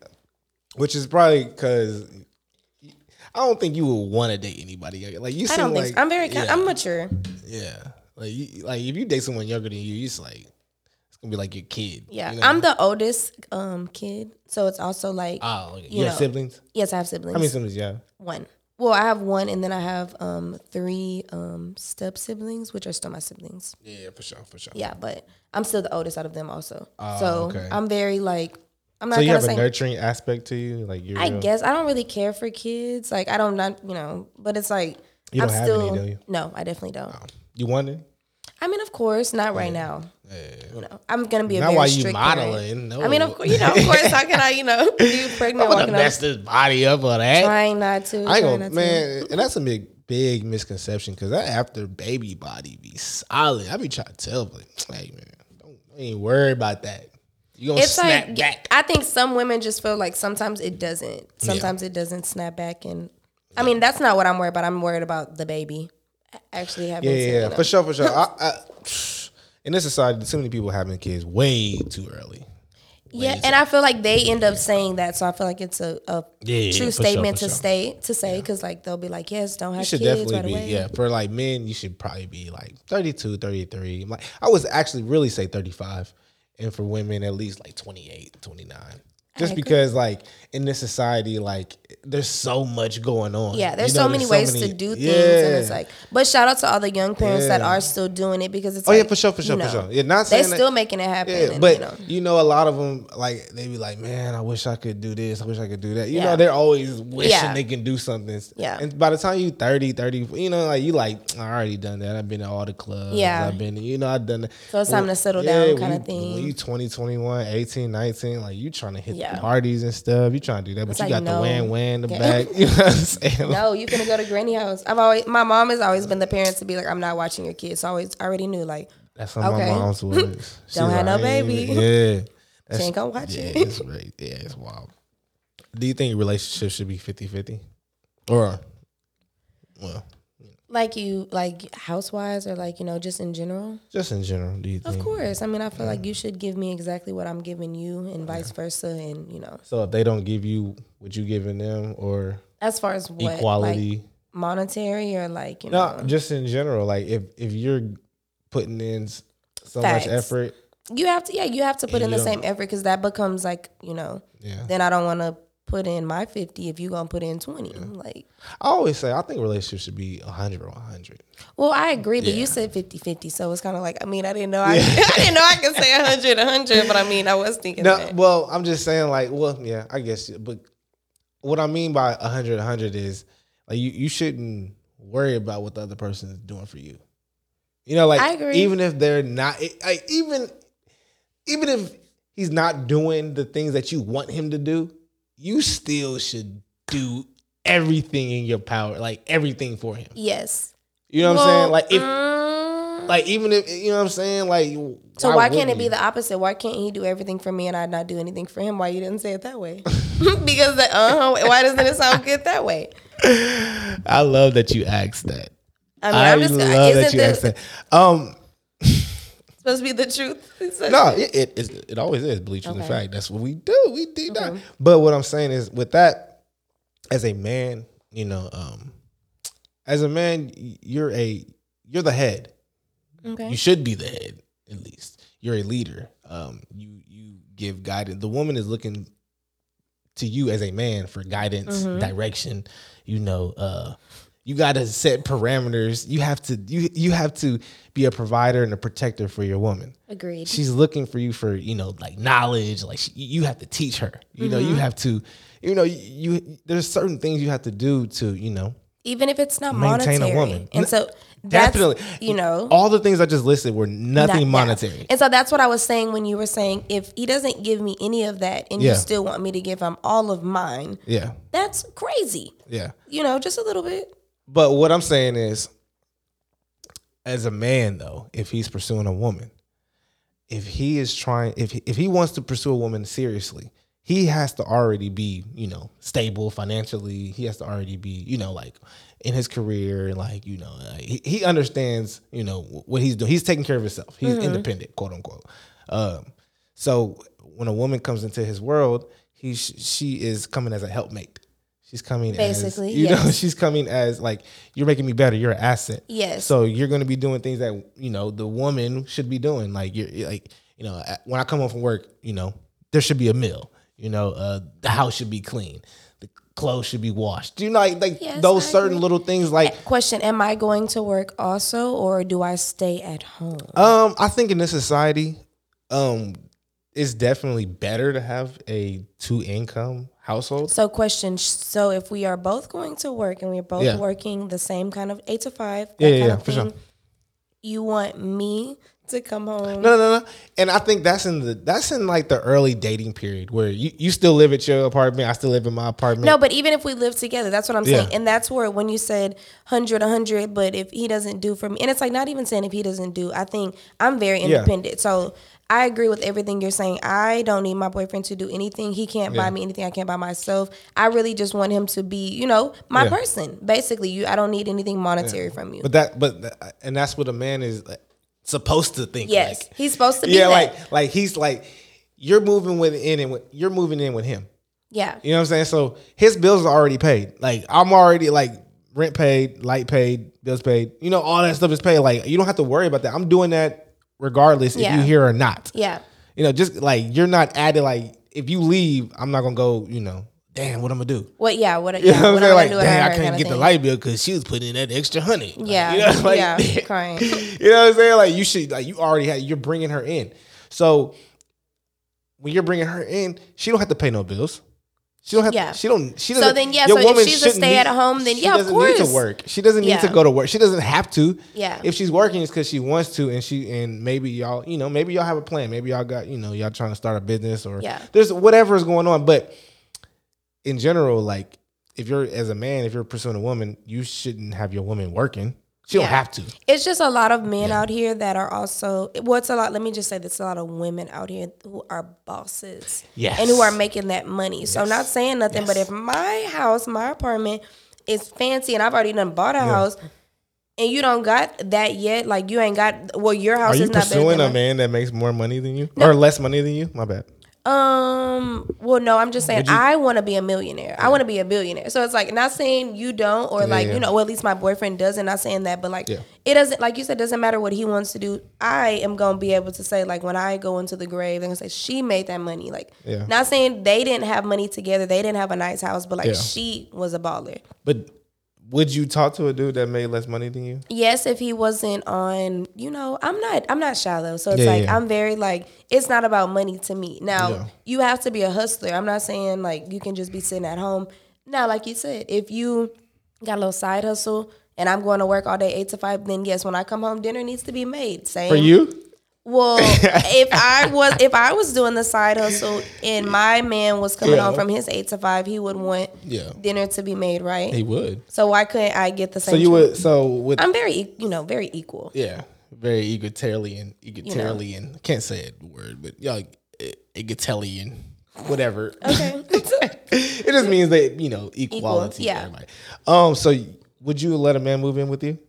which is probably because I don't think you would want to date anybody younger. Like you I don't think so. I'm very. yeah, I'm mature. yeah. Like you, like if you date someone younger than you, it's like it's gonna be like your kid. Yeah, you know? I'm the oldest um kid, so it's also like Oh, okay. you, you have know, siblings? yes, I have siblings. How many siblings you have? one. Well, I have one, and then I have um three um step siblings, which are still my siblings. Yeah, for sure, for sure. Yeah, but I'm still the oldest out of them, also. Oh, so okay. I'm very like I'm not So you have a nurturing aspect to you, like you're. I real- guess I don't really care for kids. Like I don't not you know, but it's like You don't I'm have still any, do you? no, I definitely don't. You wanted? I mean, of course, not right now. You know, I'm gonna be a Not very while you strict modeling. No. I mean, of course, you know, of course, how can I, you know, be pregnant I'm gonna mess this body up on that. trying not to, I ain't gonna, man, and that's a big, big misconception because that after baby body be solid. I be trying to tell, like, hey man, don't, even worry about that. You gonna It's snap like back? I think some women just feel like sometimes it doesn't. Sometimes it doesn't snap back, and I mean that's not what I'm worried about. I'm worried about the baby actually having. Yeah, yeah, yeah, for sure, for sure. I, I, in this society, too many people having kids way too early. Yeah, and I feel like they end up saying that, so I feel like it's a, a Yeah, yeah, true sure, statement for to sure. stay to say because like they'll be like, yes, don't have You should kids definitely right be, away. yeah. For like men, you should probably be like 32, 33. Like I was actually really say 35. And for women, at least like 28, 29. Just because like in this society, like there's so much going on. Yeah, there's You know, so many ways many- to do things, Yeah. and it's like. But shout out to all the young parents that are still doing it because it's. Oh yeah, for sure, for sure, you for sure. Yeah, not They're that- still making it happen. Yeah, and, but you know. you know, a lot of them like they be like, "Man, I wish I could do this. I wish I could do that." You Yeah. know, they're always wishing Yeah. they can do something. Yeah. And by the time you 30, 30, you know, like you like, I already done that. I've been to all the clubs. Yeah. I've been, you know, I've done that. So it's time to settle down kinda you- thing. When you 20, 21, 18, 19, like you trying to hit Yeah. parties and stuff. You trying to do that, but It's you like, got the win wham wham in the Yeah. back. You know what I'm saying? No, you finna go to granny house. I've always my mom has always been the parent to be like, I'm not watching your kids. So I always I already knew like That's how Okay. my mom's was. Don't was have no like, "Ain't baby." Yeah. That's, ain't gonna watch yeah, it. It's right. Yeah, it's wild. Do you think relationships should be 50-50? Or well, like you like housewives or like, you know, just in general. just in general, do you think? Of course. I mean I feel like you should give me exactly what I'm giving you and vice versa and you know. So if they don't give you what you giving them or As far as what equality? like monetary or like, you know no, just in general. Like if if you're putting in so Facts. much effort, you have to yeah, you have to put And in the same effort because that becomes like, you know, yeah. then I don't wanna put in my fifty if you're gonna put in twenty. Like I always say I think relationships should be hundred or hundred. Well, I agree, but Yeah. you said 50-50, so it's kind of like I mean, I didn't know I, I didn't know I could say 100 100, but I mean, I was thinking No, that. well, I'm just saying, like, well, yeah, I guess, but what I mean by 100, 100 is like you, you shouldn't worry about what the other person is doing for you. You know, like I agree. even if they're not, like, even even if he's not doing the things that you want him to do, you still should do everything in your power, like everything for him. Yes. You know what I'm saying? Like if, mm, like even if you know what I'm saying, like so why, can't it be you? the opposite? Why can't he do everything for me and I not do anything for him? Why you didn't say it that way? because the, uh why doesn't it sound good that way? I love that you asked that. I mean, I I'm just love that you asked that. Um, supposed to be the truth? No, it, it it's- it always is bleach Okay. fact. That's what we do. We do that. But what I'm saying is, with that, as a man, you know, um, as a man, you're a you're the head. Okay. You should be the head at least. You're a leader. Um, you you give guidance. The woman is looking to you as a man for guidance, Mm-hmm. direction. You know, uh, you got to set parameters. You have to you you have to be a provider and a protector for your woman. Agreed. She's looking for you for you know like knowledge. Like she, you have to teach her. You know, Mm-hmm. you have to. You know, you, you there's certain things you have to do to you know Even if it's not Maintain a monetary. woman. And so that's, Definitely. you know, all the things I just listed were nothing Not- yeah. monetary. And so that's what I was saying when you were saying if he doesn't give me any of that and Yeah. you still want me to give him all of mine, Yeah, that's crazy. yeah. You know, just a little bit. But what I'm saying is, as a man, though, if he's pursuing a woman, if he is trying, if he, if he wants to pursue a woman seriously, he has to already be, you know, stable financially. He has to already be, you know, like in his career, like you know, uh, he, he understands, you know, what he's doing. He's taking care of himself. He's independent, quote unquote. Um, so when a woman comes into his world, he she is coming as a helpmate. She's coming Basically, as, you know, she's coming as like you're making me better. You're an asset. Yes. So you're going to be doing things that you know the woman should be doing. Like you're like you know when I come home from work, you know there should be a meal. You know uh, the house should be clean. The clothes should be washed. Do you know like, like Yes, those I certain agree. little things like Question Am I going to work also, or do I stay at home? um I think in this society um it's definitely better to have a two income household. So, question So, if we are both going to work and we're both Yeah. working the same kind of eight to five, Yeah, yeah, yeah, for sure. you want me to come home? No, no, no. And I think that's in the that's in like the early dating period where you, you still live at your apartment, I still live in my apartment. No, but even if we live together, that's what I'm saying. Yeah. And that's where when you said 100, 100, but if he doesn't do for me, and it's like not even saying if he doesn't do, I think I'm very independent. So I agree with everything you're saying. I don't need my boyfriend to do anything. He can't buy me anything I can't buy myself. I really just want him to be, you know, my Yeah. person. Basically, you I don't need anything monetary from you. But that, but and that's what a man is supposed to think. yes, like. he's supposed to be yeah, that. like like he's like you're moving within and with, you're moving in with him. yeah. You know what I'm saying? So his bills are already paid. Like I'm already like rent paid, light paid, bills paid. You know, all that stuff is paid. Like you don't have to worry about that. I'm doing that regardless if Yeah. you here or not. Yeah. You know, just like you're not added. Like if you leave, I'm not gonna go. You know, damn, what I'm gonna do? What yeah, what You yeah, know what what I'm I saying? gonna Like, do? dang, I kinda get the light bill because she was putting in that extra honey. Like, Yeah. you know, like, yeah. Crying. you know what I'm saying? Like you should, like you already had, you're bringing her in. So when you're bringing her in, she don't have to pay no bills. She don't have. Yeah. She don't. She doesn't. So then, yeah, so if she's a shouldn't stay-at-home, then yeah, of course. She doesn't need to work. She doesn't need Yeah. to go to work. She doesn't have to. Yeah. If she's working, it's because she wants to, and she and maybe y'all, you know, maybe y'all have a plan. Maybe y'all got, you know, y'all trying to start a business or Yeah. there's whatever is going on. But in general, like if you're as a man, if you're pursuing a woman, you shouldn't have your woman working. She don't have to. It's just a lot of men out here that are also. Well, it's a lot. Let me just say, there's a lot of women out here who are bosses, Yes. and who are making that money. So I'm not saying nothing, but if my house, my apartment is fancy, and I've already done bought a house, and you don't got that yet, like you ain't got. Well, your house Are you is not better pursuing a man that makes more money than you or less money than you? My bad. Um. Well, no, I'm just saying you- I want to be a millionaire. I want to be a billionaire. So it's like not saying you don't, or like yeah. you know, well at least my boyfriend doesn't. Not saying that, but like Yeah. it doesn't. Like you said, doesn't matter what he wants to do. I am gonna be able to say like when I go into the grave, they're gonna say she made that money. Like Yeah. not saying they didn't have money together, they didn't have a nice house, but like Yeah. she was a baller. But would you talk to a dude that made less money than you? Yes, if he wasn't on, you know, I'm not I'm not shallow. So it's Yeah, like yeah. I'm very like it's not about money to me. Now, Yeah. you have to be a hustler. I'm not saying like you can just be sitting at home. Now, like you said, if you got a little side hustle and I'm going to work all day 8 to 5, then yes, when I come home dinner needs to be made. Same. For you? Well, if I was if I was doing the side hustle and my man was coming Yeah. home from his 8 to 5, he would want Yeah. dinner to be made, right? He would. so why couldn't I get the same So you treatment? would so with I'm very, you know, very equal. yeah, very egalitarian, egalitarian. Can't say it word, but y'all e- egalitarian, whatever. Okay. it just means that you know equality. yeah. Um. So would you let a man move in with you?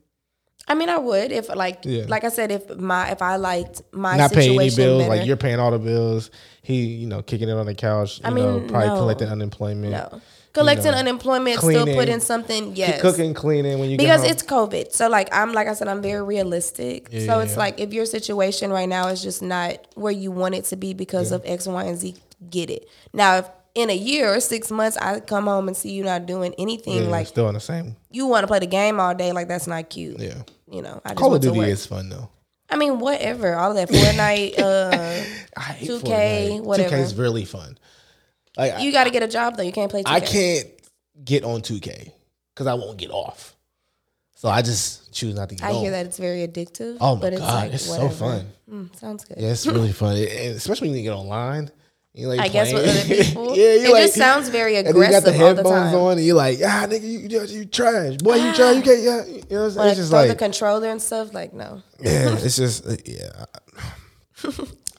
I mean, I would if like Yeah. like I said, if my if I liked my Not paying situation any bills. better. Like you're paying all the bills. He, you know, kicking it on the couch. You I know, mean, probably no. collecting unemployment. no collecting know, unemployment, still putting something. Yes, Cooking, cleaning when you because it's COVID. So like I'm like I said, I'm very realistic. so Yeah. it's like if your situation right now is just not where you want it to be because of X, Y, and Z, get it. Now if in a year or six months I come home and see you not doing anything yeah, like still on the same. you want to play the game all day, like that's not cute. Yeah. You know, I just Call of Duty is fun though. I mean, whatever. All of that Fortnite. Uh, 2K, Fortnite. whatever. 2K is really fun. Like you got to get a job though. You can't play. 2K. I can't get on 2K because I won't get off. So I just choose not to get I on. hear that it's very addictive. Oh my but it's god, like, it's so fun. Mm, sounds good. Yeah, it's really fun, especially when you get online. You like I guess with playing. other people. yeah, you it like, just sounds very aggressive. and you got the headphones on, and you're like, ah, nigga, you, you, you trash, boy, you trash, you can't, yeah, you know, what? it's, When I it's just throw the controller and stuff, like no. yeah, it's just, uh, yeah.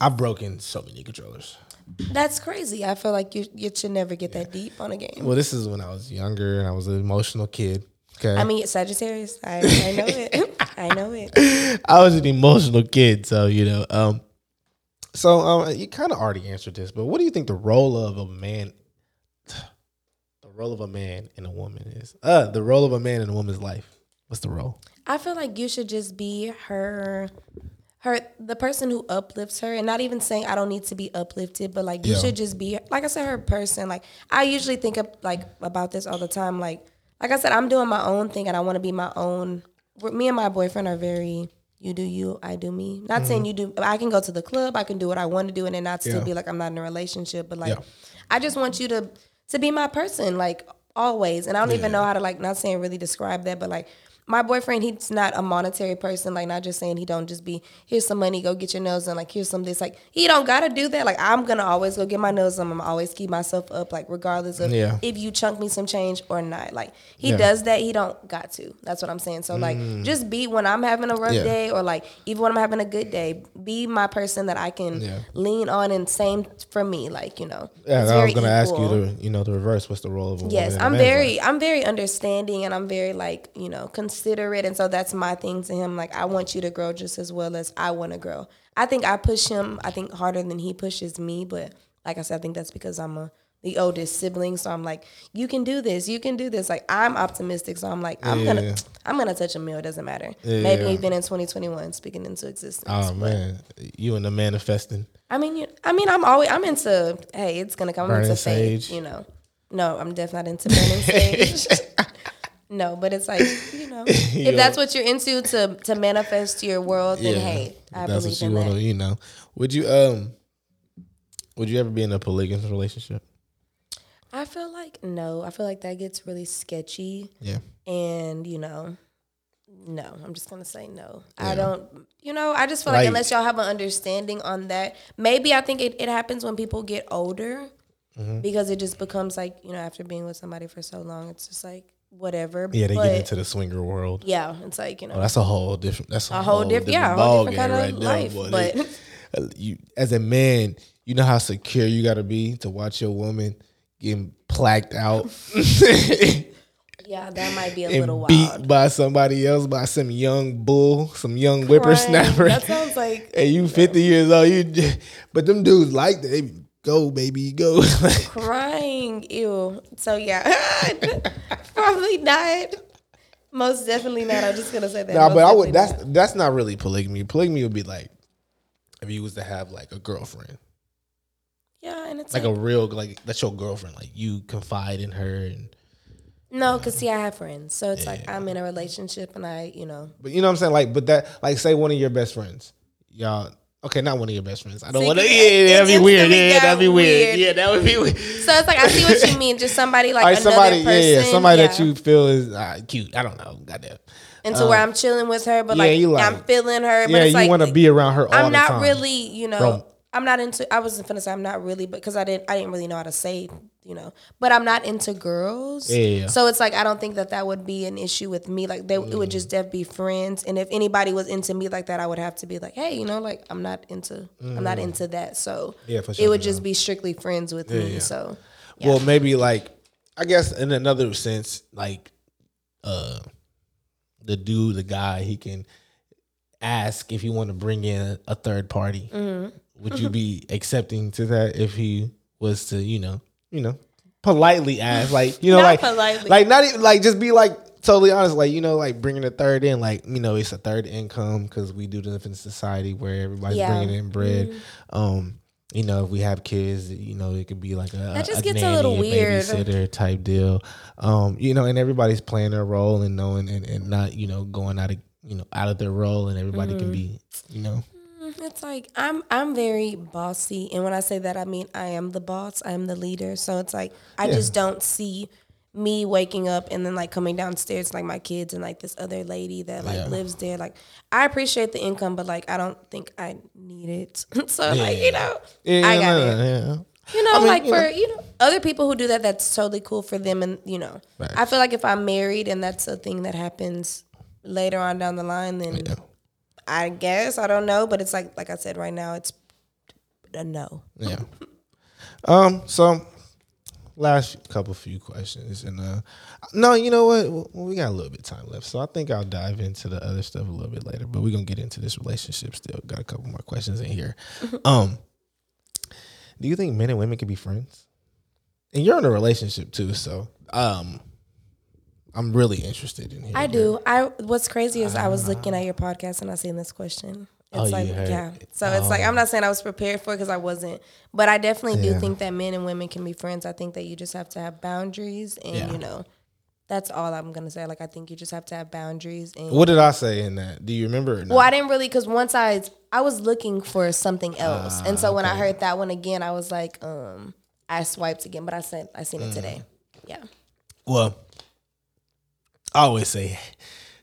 I've broken so many controllers. That's crazy. I feel like you you should never get that deep on a game. Well, this is when I was younger and I was an emotional kid. Okay, I mean, Sagittarius. I, I know it. I know it. I was an emotional kid, so you know. Um, so um, you kind of already answered this, but what do you think the role of a man, the role of a man in a woman is? Uh, the role of a man in a woman's life. What's the role? I feel like you should just be her her the person who uplifts her and not even saying I don't need to be uplifted, but like you Yeah. should just be like I said, her person. Like I usually think of like about this all the time. Like like I said, I'm doing my own thing and I want to be my own me and my boyfriend are very you do you, I do me. Not saying you do I can go to the club, I can do what I want to do and then not still Mm-hmm. Yeah. be like I'm not in a relationship. But like Yeah. I just want you to to be my person, like always. And I don't even know how to like not saying really describe that, but like my boyfriend, he's not a monetary person. Like not just saying he don't just be here's some money, go get your nails done. Like here's some this. Like he don't gotta do that. Like I'm gonna always go get my nails done. I'm always keep myself up. Like regardless of Yeah. if you chunk me some change or not. Like he Yeah. does that. He don't got to. That's what I'm saying. So like just be when I'm having a rough Mm. Yeah. day or like even when I'm having a good day, be my person that I can lean on and same for me. Like you know. Yeah, I was going to ask you equal. the, you know, the reverse. What's the role of a woman? Yes, I'm very life? I'm very understanding and I'm very like, you know, considerate and so that's my thing to him like I want you to grow just as well as I want to grow. I think I push him I think harder than he pushes me, but like I said I think that's because I'm a the oldest sibling, so I'm like, you can do this, you can do this. Like I'm optimistic, so I'm like, I'm Yeah. gonna, I'm gonna touch a mill. It doesn't matter. Yeah. Maybe even in 2021, speaking into existence. Oh man, you and the manifesting. I mean, you, I mean, I'm always, I'm into. Hey, it's gonna come. Burning into faith, you know. No, I'm definitely not into burning sage. No, but it's like you know, if that's what you're into to to manifest your world, then hey, I that's believe what you in want that. to, you know. Would you um, would you ever be in a polygamous relationship? I feel like no. I feel like that gets really sketchy. Yeah. And, you know, no. I'm just gonna say no. I don't you know, I just feel like, Like- unless y'all have an understanding on that, maybe I think it, it happens when people get older Mm-hmm. because it just becomes like, you know, after being with somebody for so long, it's just like whatever. Yeah, they but, get into the swinger world. Yeah, it's like, you oh, know, Oh, that's a whole different. That's a, a whole different yeah, a whole different kind of life. boy. but They- you, as a man, you know how secure you got to be to watch your woman getting placked out yeah, that might be a little beat by somebody else, by some young bull, some young whippersnapper. That sounds like and you 50 years old, you, j- but them dudes like that. They go, baby, go. crying. Ew. So yeah, probably not. Most definitely not. I'm just gonna say that. nah, but I would. That's not. that's not really polygamy. Polygamy would be like if you was to have like a girlfriend. yeah, and it's like like, a real like that's your girlfriend. Like you confide in her, and no, because see, I have friends, so it's like I'm in a relationship, and I, you know, but you know what I'm saying. Like, but that like say one of your best friends, y'all. Okay, not one of your best friends. I don't want to. Yeah, that'd be weird. Yeah, that'd be weird. weird. Yeah, that would be weird. so it's like I see what you mean. Just somebody like Like another somebody, person, yeah, yeah, somebody that you feel is uh, cute. I don't know. Goddamn. And into where I'm chilling with her, but yeah, like, you like- I'm feeling her. But Yeah, it's you like want to be around her all I'm not really, you know. I'm not into. I wasn't finna say I'm not really, but because I didn't. I didn't really know how to say, you know. But I'm not into girls. Yeah, yeah, yeah. So it's like I don't think that that would be an issue with me. Like they, it would just def be friends. And if anybody was into me like that, I would have to be like, hey, you know, like I'm not into. I'm not into that. So Mm. Yeah, for it would just be strictly friends with me. So Well, maybe like I guess in another sense, like uh the dude, the guy, he can ask if you want to bring in a third party. Mm-hmm. Would you be accepting to that if he was to, you know, you know, politely ask, like you know, like politely. like not even like just be like totally honest, like you know, like bringing a third in, like you know, it's a third income because we do live in a society where everybody's Yeah. Mm-hmm. bringing in bread. Um, you know, if we have kids, you know, it could be like a, That just a gets a nanny, little weird. babysitter type deal. Um, you know, and everybody's playing their role and knowing and, and not, you know, going out of you know, out of their role and everybody can be, Mm-hmm. you know. It's like I'm I'm very bossy, and when I say that, I mean I am the boss. I am the leader. So it's like I just don't see me waking up and then like coming downstairs like my kids and like this other lady that like Yeah. lives there. Like I appreciate the income, but like I don't think I need it. so like you know, Yeah, I got it. yeah. You know, I mean, like you for know. you know other people who do that, that's totally cool for them. And you know, Right. I feel like if I'm married and that's a thing that happens later on down the line, then Yeah. I guess I don't know. But it's like like I said, right now it's a no. Yeah. um. So, last couple few questions, and uh, no, you know what? Well, we got a little bit of time left, so I think I'll dive into the other stuff a little bit later. But we're gonna get into this relationship still. Got a couple more questions in here. um. Do you think men and women can be friends? And you're in a relationship too, so um, I'm really interested in. I do. I what's crazy is I was looking at your podcast and I seen this question. It's Oh, you like heard yeah. So it's like I'm not saying I was prepared for it because I wasn't, but I definitely Yeah. do think that men and women can be friends. I think that you just have to have boundaries, and Yeah. you know, that's all I'm gonna say. Like I think you just have to have boundaries. And What did I say in that? Do you remember? Well, I didn't really because once I I was looking for something else, and so when I Ah, heard that one again, I was like, um, I swiped again, but I sent I seen Mm. it today. Yeah. Well, I always say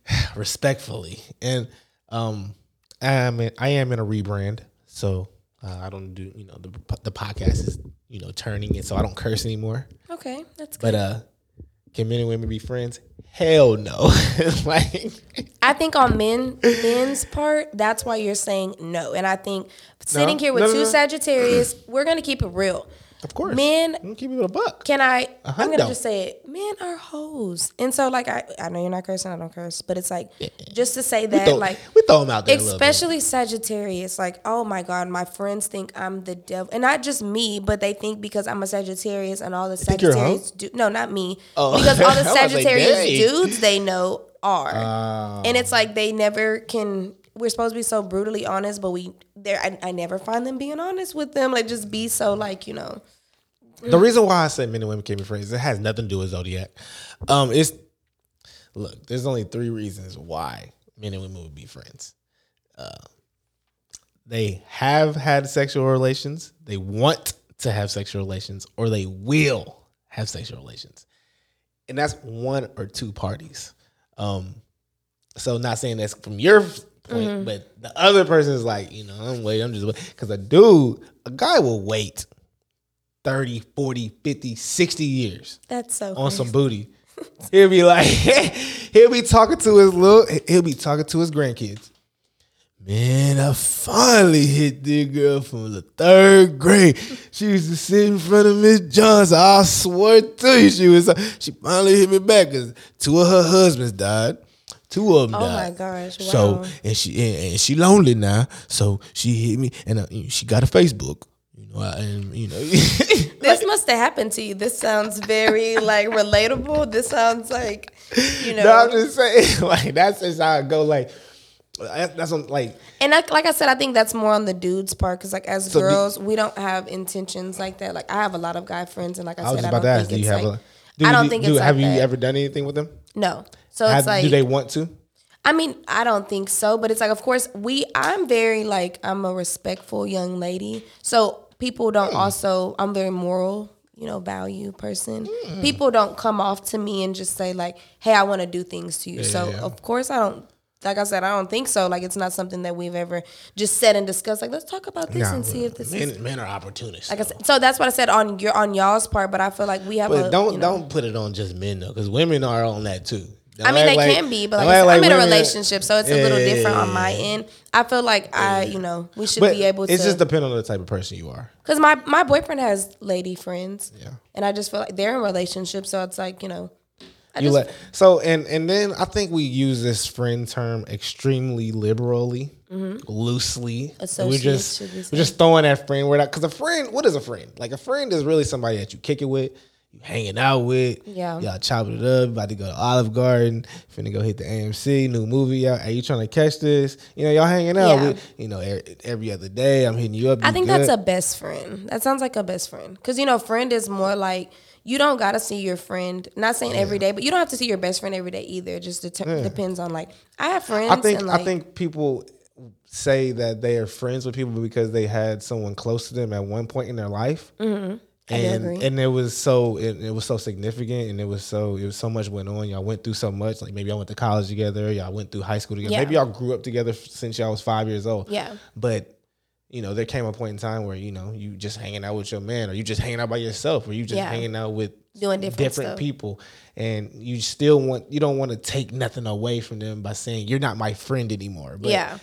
respectfully, and um, I am in, I am in a rebrand, so uh, I don't do you know the the podcast is you know turning it, so I don't curse anymore. Okay, that's good. But uh, can men and women be friends? Hell no. like I think on men men's part, that's why you're saying no. And I think sitting No, here with no, no, two. Sagittarius, we're gonna keep it real. Of course, Men- I'm gonna keep it a buck. Can I? I'm gonna just say it. Men are hoes, and so like I, I know you're not cursing. I don't curse, but it's like just to say We that throw, like we throw them out there, especially Sagittarius. Like, oh my God, my friends think I'm the devil, and not just me, but they think because I'm a Sagittarius and all the think you're a hoe? Sagittarius, do, no, not me, Oh. because all the was like, Sagittarius dudes they know are, Oh. and it's like they never can. We're supposed to be so brutally honest, but we there. I, I never find them being honest with them. Like, just be so like you know. The reason why I say men and women can be friends, it has nothing to do with zodiac. Um, it's look, there's only three reasons why men and women would be friends. Uh, they have had sexual relations, they want to have sexual relations, or they will have sexual relations, and that's one or two parties. Um, so not saying that's from your point, Mm-hmm. but the other person is like, you know, I'm waiting, I'm just waiting. Because a dude, a guy will wait 30, 40, 50, 60 years That's so on crazy. some booty. He'll be like, he'll be talking to his little, he'll be talking to his grandkids. Man, I finally hit this girl from the third grade. She used to sit in front of Miss Johnson. I swear to you, she was. She finally hit me back because two of her husbands died. Two of them Oh died. my gosh! Wow. So and she and, and she lonely now. So she hit me and uh, she got a Facebook. You know, I- and you know, this must have happened to you. This sounds very like relatable. This sounds like you know. no, I'm just saying, like that's just how it go. Like that- that's what, like And I, like I said, I think that's more on the dude's part because, like, as So do- girls, we don't have intentions like that. Like, I have a lot of guy friends, and like I, I was said, I about don't to ask. think Do you it's have like, a? Do, I don't do- think do- it's Have like you that. ever done anything with them? no. So Have- it's like, do they want to? I mean, I don't think so, but it's like, of course, we. I'm very like I'm a respectful young lady, so people don't also. I'm very moral, you know, value person. Hmm. People don't come off to me and just say like, "Hey, I want to do things to you." so yeah. of course, I don't. Like I said, I don't think so. Like it's not something that we've ever just said and discussed. Like let's talk about this Nah, and see if this is men, men are opportunists. like I said, so that's what I said on your on y'all's part. But I feel like we have but a don't you know, don't put it on just men though, because women are on that too. Don't I mean, they like- can be, but like, I said, I'm in a relationship, so it's a little Yeah, different yeah, on my end. I feel like I, you know, we should But be able to. it's just depends on the type of person you are. because my my boyfriend has lady friends, Yeah. and I just feel like they're in relationships, so it's like you know, I You just let so and and then I think we use this friend term extremely liberally, mm-hmm. loosely. we're just we we're just throwing that friend word out because a friend. What is a friend? Like a friend is really somebody that you kick it with, you hanging out with. Yeah. y'all chopping it up. About to go to Olive Garden. Finna go hit the AMC new movie out. Are you trying to catch this? You know, y'all hanging out Yeah. with. You know, every, other day I'm hitting you up. I think good? that's a best friend. That sounds like a best friend because you know, friend is more like you don't gotta see your friend. Not saying every day, but you don't have to see your best friend every day either. It just det- depends on like I have friends. I think like, I think people say that they are friends with people because they had someone close to them at one point in their life. Mm-hmm. And, and it was so it, it was so significant and it was so it was so much went on y'all went through so much like maybe y'all went to college together y'all went through high school together Yeah. maybe y'all grew up together since y'all was five years old Yeah. but you know there came a point in time where you know you just hanging out with your man or you just hanging out by yourself or you just Yeah. hanging out with Doing different stuff. people and you still want you don't want to take nothing away from them by saying you're not my friend anymore but yeah.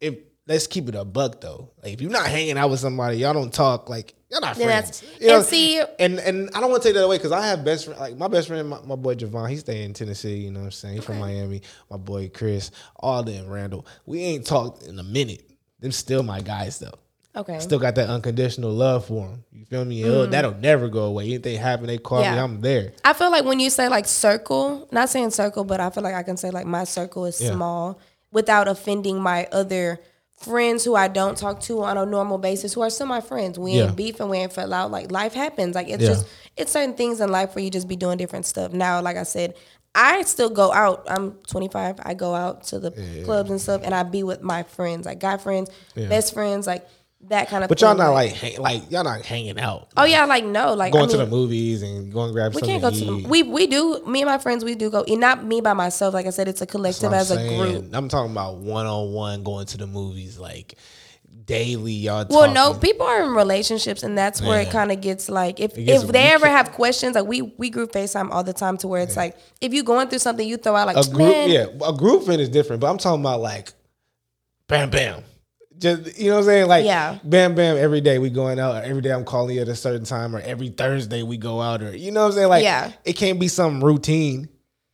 if let's keep it a buck though. Like if you're not hanging out with somebody, y'all don't talk. Like y'all not Then friends. You know? and see- and and I don't want to take that away because I have best friend. Like my best friend, my, my boy Javon, he stay in Tennessee. You know what I'm saying? He's from Miami. My boy Chris, all them Randall. We ain't talked in a minute. Them still my guys though. Okay. Still got that unconditional love for them. You feel me? It'll- That'll never go away. Anything happen, they call me. Mm. I'm there. I feel like when you say like circle, not saying circle, but I feel like I can say like my circle is Yeah. small without offending my other friends who I don't talk to on a normal basis who are still my friends. We Yeah. ain't beef and we ain't fell out. Like life happens. Like it's Yeah. just it's certain things in life where you just be doing different stuff. Now, like I said, I still go out. I'm 25. I go out to the clubs and stuff, and I be with my friends, like guy friends, best friends, like that kind of. But y'all thing. not like hang, like y'all not hanging out. Oh yeah, like no, like going I to the movies and going to grab we can't go to the we we do me and my friends we do go and not me by myself like I said it's a collective as I'm a group. I'm talking about one on one going to the movies like daily. Y'all. Well, talking. no, people are in relationships, and that's where it kind of gets like if gets- if they ever have questions, like we we group Facetime all the time to where it's like if you going through something, you throw out like a group. man, Yeah, a group friend is different. But I'm talking about like, bam, bam. Just you know what I'm saying? Like, Yeah. bam, bam. Every day we going out. Or every day I'm calling you at a certain time, or every Thursday we go out, or you know what I'm saying? Like, Yeah. it can't be some routine.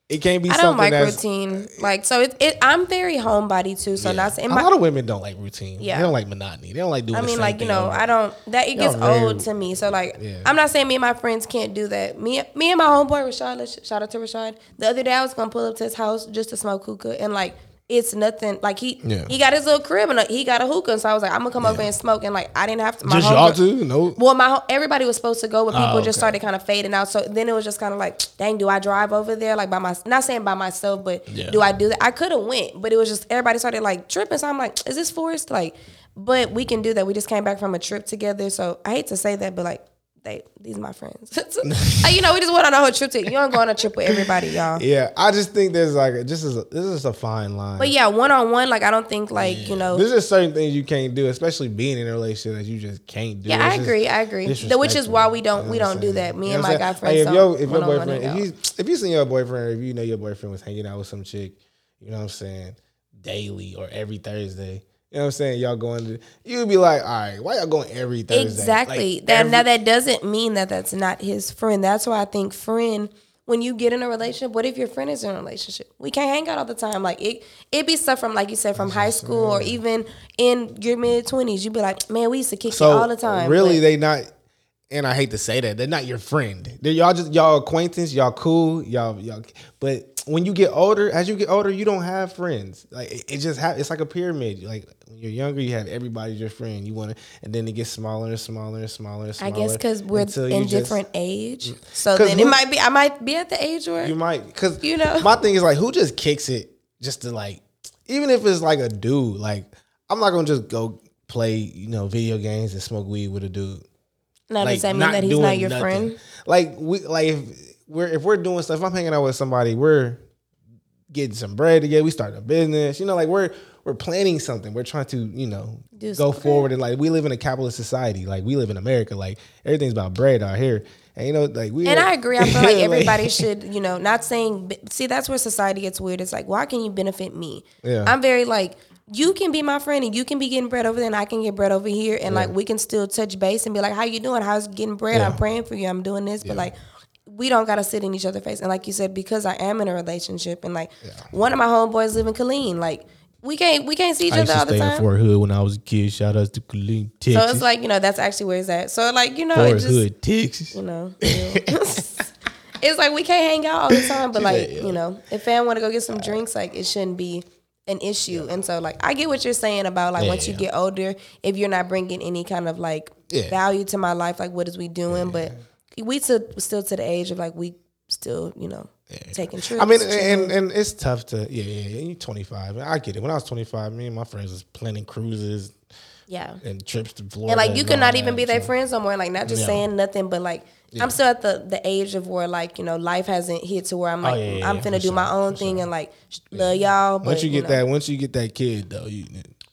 It can't be I something don't like that's. routine. Like so, it, it I'm very homebody too. So Yeah. not saying a lot of women don't like routine. Yeah. They don't like monotony. They don't like doing. I mean, like you know. I don't. That it gets very- old to me. So like, Yeah. I'm not saying me and my friends can't do that. Me, me and my homeboy Rashad. Shout out to Rashad. The other day I was gonna pull up to his house just to smoke hookah, and like it's nothing. Like he Yeah. he got his little crib and uh, he got a hookah, and so I was like, I'm gonna come over and smoke, and like I didn't have to. My Just y'all two? No. Well, my everybody was supposed to go, but people Oh, just started kind of fading out. So then it was just kind of like, dang, do I drive over there like by my? Not saying by myself, but Yeah. do I do that? I could have went, but it was just everybody started like tripping. So I'm like, is this forced? Like, but we can do that. We just came back from a trip together, so I hate to say that, but like they these my friends. Uh, you know, we just went on a whole trip. To, you don't go on a trip with everybody, y'all. Yeah, I just think there's like a, this is a, this is a fine line. But yeah, one on one, like I don't think like you know. There's just certain things you can't do, especially being in a relationship that you just can't do. Yeah, I It's just agree. I agree. Which is why we don't we don't do that. Me You and my guy friends Like, if your if your boyfriend if you if you seen your boyfriend or if you know your boyfriend was hanging out with some chick, you know what I'm saying, daily or every Thursday. You know what I'm saying? Y'all going to you'd be like, all right, why y'all going every Thursday? Exactly. Like, that now that doesn't mean that that's not his friend. That's why I think friend. When you get in a relationship, what if your friend is in a relationship? We can't hang out all the time. Like it, it be stuff from like you said from high school or even in your mid twenties. You'd be like, man, we used to kick so it all the time. Really, But they not. And I hate to say that they're not your friend. They're y'all just y'all acquaintance. Y'all cool. Y'all y'all. But when you get older, as you get older, you don't have friends. Like it, it just have. It's like a pyramid. Like when you're younger, you have everybody's your friend. You want to, and then it gets smaller and smaller and smaller and I guess because we're in just- Mm. different age, so then who- it might be. I might be at the age where You might because You know? my thing is like who just kicks it just to like even if it's like a dude like I'm not gonna just go play you know video games and smoke weed with a dude. now like does that mean that he's not your nothing. friend? Like we like if we're if we're doing stuff, if I'm hanging out with somebody, we're getting some bread together. We start a business. You know, like we're we're planning something. We're trying to you know Do go something. forward and like we live in a capitalist society. Like we live in America. Like everything's about bread out here. And you know, like we And I agree. I feel like Like- everybody should, you know, not saying. See, that's where society gets weird. It's like, why can you benefit me? Yeah. I'm very like, you can be my friend and you can be getting bread over there, and I can get bread over here, and like we can still touch base and be like, how you doing? How's getting bread? I'm praying for you. I'm doing this, but like. We don't gotta sit in each other's face, and like you said, because I am in a relationship, and like one of my homeboys live in Killeen, like we can't we can't see each I used other to all the stay in time. Fort Hood when I was a kid. Shout out to Killeen, Texas. So it's like you know that's actually where it's at. So like you know it Fort just Hood, Texas. you know. it's like we can't hang out all the time, but like you know, if fam want to go get some drinks, like it shouldn't be an issue. And so like I get what you're saying about like once you get older, if you're not bringing any kind of like Yeah. value to my life, like what is we doing? But we still still to the age of like we still you know taking trips. I mean, and and it's tough to yeah yeah. yeah you're 25. I get it. When I was 25, me and my friends was planning cruises yeah. and trips to Florida. And like you could not even be their so- friends no more. Like not just Yeah. saying nothing, but like I'm still at the the age of where like you know life hasn't hit to where I'm oh, like Oh, yeah, yeah, I'm yeah, finna do my own thing and like love y'all. But Once you get know, that, once you get that kid though, you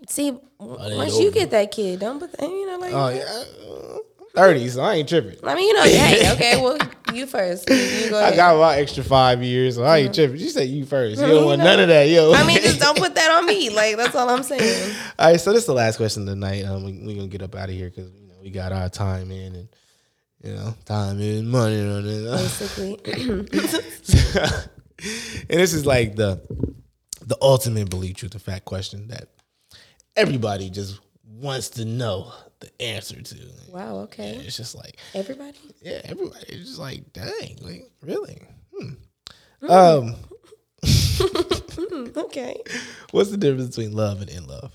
see, oh, they once you get that kid, don't put that, you know like. oh yeah, 30. So I ain't tripping. I mean, you know, hey, okay, well, you first. You, go ahead. I got my extra five years, so I ain't tripping. You said you first. You You don't want know. none of that, yo. I mean, just don't put that on me. Like that's all I'm saying. All right, so this is the last question tonight. Um, we we gonna get up out of here because you know we got our time in, and you know time is money on it. Basically, and this is like the the ultimate belief, truth, or fact question that everybody just wants to know the answer to. wow. Okay, It's just like, everybody. yeah, everybody It's just like, dang, like really. Hmm. Mm. Um, Okay. what's the difference between love and in love?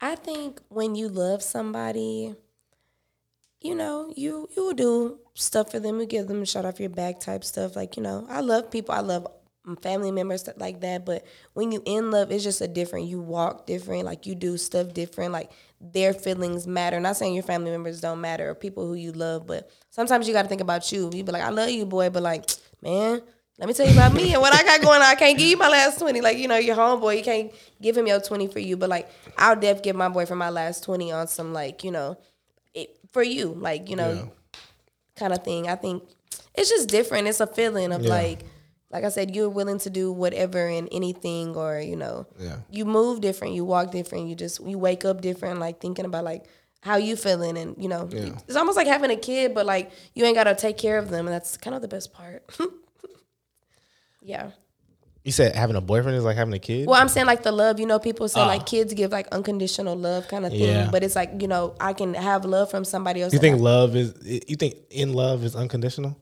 I think when you love somebody, you know, you you will do stuff for them. You give them a shot off your back type stuff. Like you know, I love people. I love family members stuff like that. But when you in love, it's just a different. You walk different. Like you do stuff different. Like their feelings matter. Not saying your family members don't matter or people who you love, but sometimes you got to think about you. You be like, I love you, boy, but like, man. Let me tell you about me and what I got going on. I can't give you my last 20. Like, you know, your homeboy, you can't give him your 20 for you. But like, I'll def give my boyfriend my last 20 on some like, you know, it, for you. Like, you know, Yeah. kind of thing. I think it's just different. It's a feeling of Yeah. like, like I said, you're willing to do whatever and anything, or you know, Yeah. you move different, you walk different, you just you wake up different, like thinking about like how you feeling, and you know, Yeah. it's almost like having a kid, but like you ain't gotta take care of them, and that's kind of the best part. yeah. You said having a boyfriend is like having a kid. Well, I'm saying like the love, you know, people say like kids give like unconditional love kind of thing, Ah. Yeah. but it's like, you know, I can have love from somebody else. you think I- love is? You think in love is unconditional?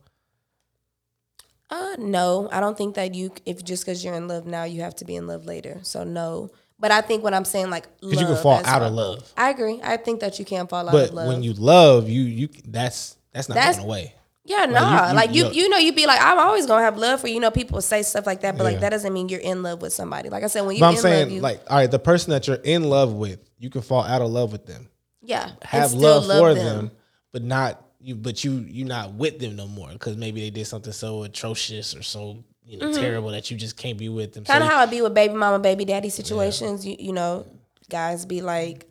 Uh, no, I don't think that you, if just because you're in love now, you have to be in love later. So no, but I think what I'm saying, like, Because you can fall out of love. I agree. I think that you can fall out of love. when you love, you you that's that's not That's- going away. yeah, nah, you- like you, you- know, you'd be like, I'm always gonna have love for you. You know, people say stuff like that, but Yeah. like that doesn't mean you're in love with somebody. Like I said, when you But in I'm saying, love, you, like, all right, the person that you're in love with, you can fall out of love with them, yeah, have still love, for them. but not you. But you you're not with them no more because maybe they did something so atrocious or so you know terrible that you just can't be with them. Kind of so, how it be with baby mama, baby daddy situations. You you know, guys be like,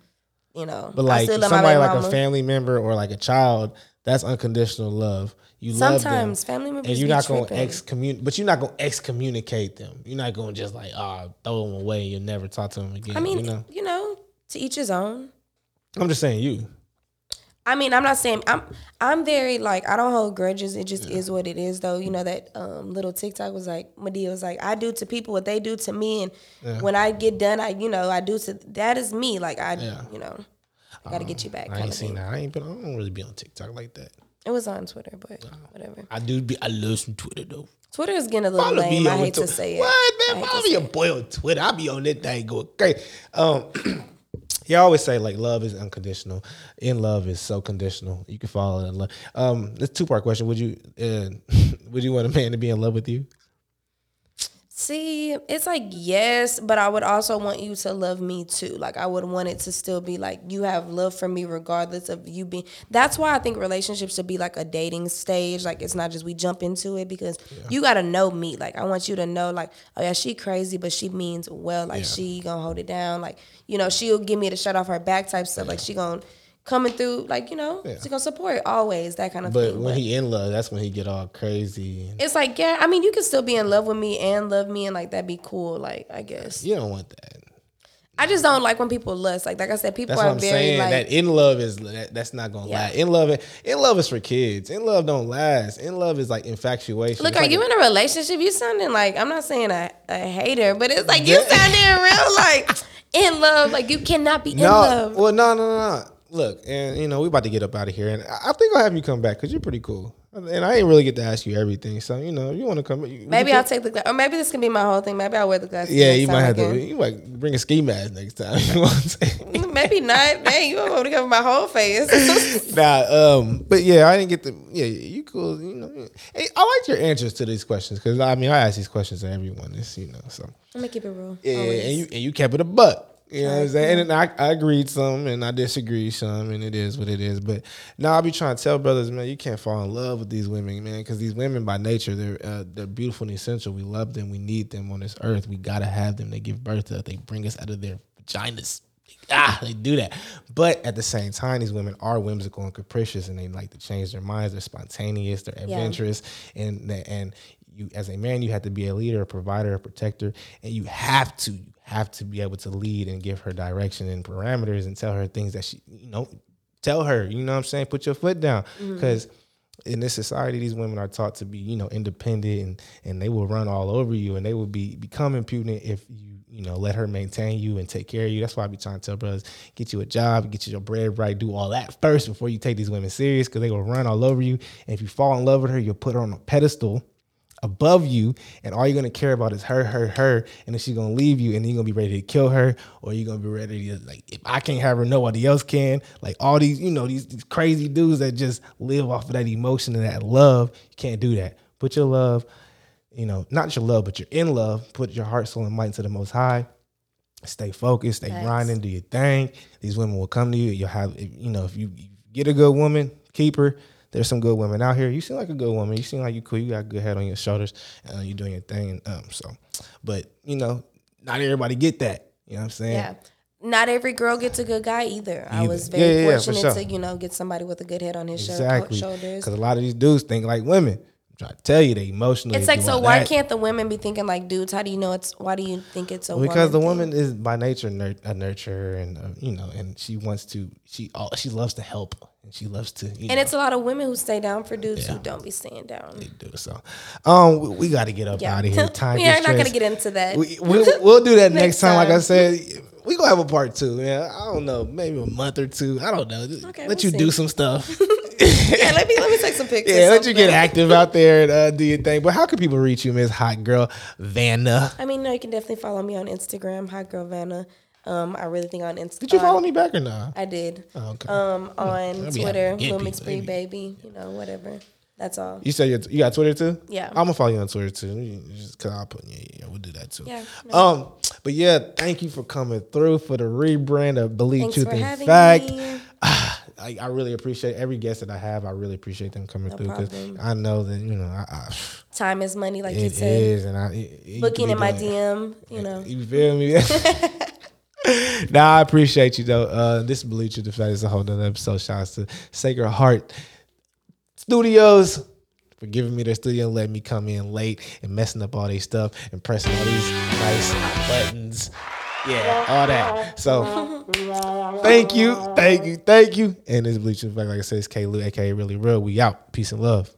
you know, but like still love my somebody like mama. a family member or like a child, that's unconditional love. You love them. Sometimes family members and you're not going to excommunicate, but you're not going to excommunicate them. You're not going to just like, ah, throw them away. You'll never talk to them again. I mean, you know, to each his own. I'm just saying you. I mean, I'm not saying I'm. I'm very like I don't hold grudges. It just is what it is, though. You know that um, little TikTok was like Madea was like I do to people what they do to me, and when I get done, I you know I do to that is me. Like I Yeah. you know I got to get you back. I ain't seen that. I ain't been. I don't really be on TikTok like that. It was on Twitter, but whatever. I do be. I love some Twitter though. Twitter is getting a little Follow lame. I hate to Twitter. say it. What man? to Follow a boy on Twitter. I be on that thing going crazy. Um, he always say like love is unconditional. In love is so conditional. You can fall in love. Um, this two part question. Would you uh, would you want a man to be in love with you? See, it's like yes, but I would also want you to love me too. Like I would want it to still be like you have love for me regardless of you being. That's why I think relationships should be like a dating stage. Like it's not just we jump into it because you got to know me. Like I want you to know like oh yeah, she crazy, but she means well. Like Yeah. she gonna hold it down. Like you know she'll give me the shut off her back type stuff. Like she gonna coming through. Like you know she gonna support always that kind of But thing. when he in love, that's when he get all crazy. It's like yeah, I mean you can still be in love with me and love me and like that'd be cool. Like I guess. you don't want that. I just don't like when people lust. Like like I said, people That's are what I'm very saying. like that in love is that, that's not gonna Yeah. last. In love, in love is for kids. In love don't last. In love is like infatuation. Look, It's are like you a- in a relationship? You sounding like I'm not saying a, a hater, but it's like you Yeah. sounding real like in love. Like you cannot be in No, love. well, no, no, no, no. Look, and you know we're about to get up out of here, and I think I'll have you come back because you're pretty cool, and I ain't really get to ask you everything. So you know, if you want to come, Maybe I'll take the gla- or maybe this can be my whole thing. Maybe I'll wear the glasses. Yeah, you might have to. You might bring a ski mask next time. You know what I'm saying? Maybe not. Dang, you want to cover my whole face? nah, um, but yeah, I didn't get the. Yeah, you cool. You know, hey, I like your answers to these questions because I mean I ask these questions to everyone. This, you know, so. I'm gonna keep it real. Yeah, always. and you and you kept it a buck. You know what I'm saying? And I, I agreed some and I disagreed some, and it is what it is. But now I'll be trying to tell brothers, man, you can't fall in love with these women, man, because these women by nature they're uh, they're beautiful and essential. We love them, we need them on this earth. We gotta have them. They give birth to us. They bring us out of their vaginas. Ah, they do that. But at the same time, these women are whimsical and capricious, and they like to change their minds. They're spontaneous. They're adventurous, and and you as a man, you have to be a leader, a provider, a protector, and you have to you have to be able to lead and give her direction and parameters and tell her things that she you know tell her. You know what I'm saying? Put your foot down mm-hmm. because. In this society, these women are taught to be, you know, independent and and they will run all over you and they will be become impudent if you, you know, let her maintain you and take care of you. That's why I be trying to tell brothers, get you a job, get you your bread right, do all that first before you take these women serious because they will run all over you. And if you fall in love with her, you'll put her on a pedestal above you, and all you're gonna care about is her, her, her, and then she's gonna leave you, and then you're gonna be ready to kill her, or you're gonna be ready to like, if I can't have her, nobody else can. Like all these, you know, these, these crazy dudes that just live off of that emotion and that love. You can't do that. Put your love, you know, not your love, but you're in love. Put your heart, soul, and might to the Most High. Stay focused, stay Facts. grinding, do your thing. These women will come to you. You'll have, you know, if you, you get a good woman, keep her. There's some good women out here. You seem like a good woman. You seem like you cool. You got a good head on your shoulders. Uh, you're doing your thing. Um, so, but you know, not everybody get that. You know what I'm saying? yeah. Not every girl gets a good guy either. I was very Yeah, yeah, yeah, for fortunate sure. to, you know, get somebody with a good head on his exactly. shoulders. Because a lot of these dudes think like women. To tell you, they emotional. It's like, so why that. can't the women be thinking like dudes? How do you know it's? Why do you think it's a? because the woman woman is by nature nur- a nurturer and uh, you know and she wants to she all she loves to help and she loves to you And know, it's a lot of women who stay down for dudes who don't be staying down. They do so um we, we got to get up Yeah, out of here time we are not gonna get into that. we, we'll, we'll do that next, Next time. like i said we gonna have a part two Yeah, i don't know maybe a month or two i don't know Okay, let we'll you see. do some stuff yeah, let me let me take some pictures. yeah let you get active out there and uh, do your thing but how can people reach you miss hot girl vanna I mean, no, you can definitely follow me on Instagram, Hot Girl Vanna. Um, I really think on Instagram. did you follow me back or not I did. Oh, okay. Um, on Twitter, happy to get Lil McSpree Baby. You know, whatever. That's all. You said you you got Twitter too? Yeah. I'm gonna follow you on Twitter too. Just cause I'll put yeah, yeah, we'll do that too. Yeah, Um, but yeah, thank you for coming through for the rebrand of Believe Thanks Truth for and Fact. I, I really appreciate every guest that I have. I really appreciate them coming No through because. I know that you know I, I, Time is money, like you said. is, and I it, it Booking could in my. DM, you know. You feel me? nah, I appreciate you though. Uh, this is Believe the Fact is a whole nother episode. Shouts to Sacred Heart Studios for giving me their studio and letting me come in late and messing up all their stuff and pressing all these nice buttons. Yeah, all that. So thank you, thank you, thank you. And this is Believe Truth like I said, it's K Lou, aka Really Real. We out. Peace and love.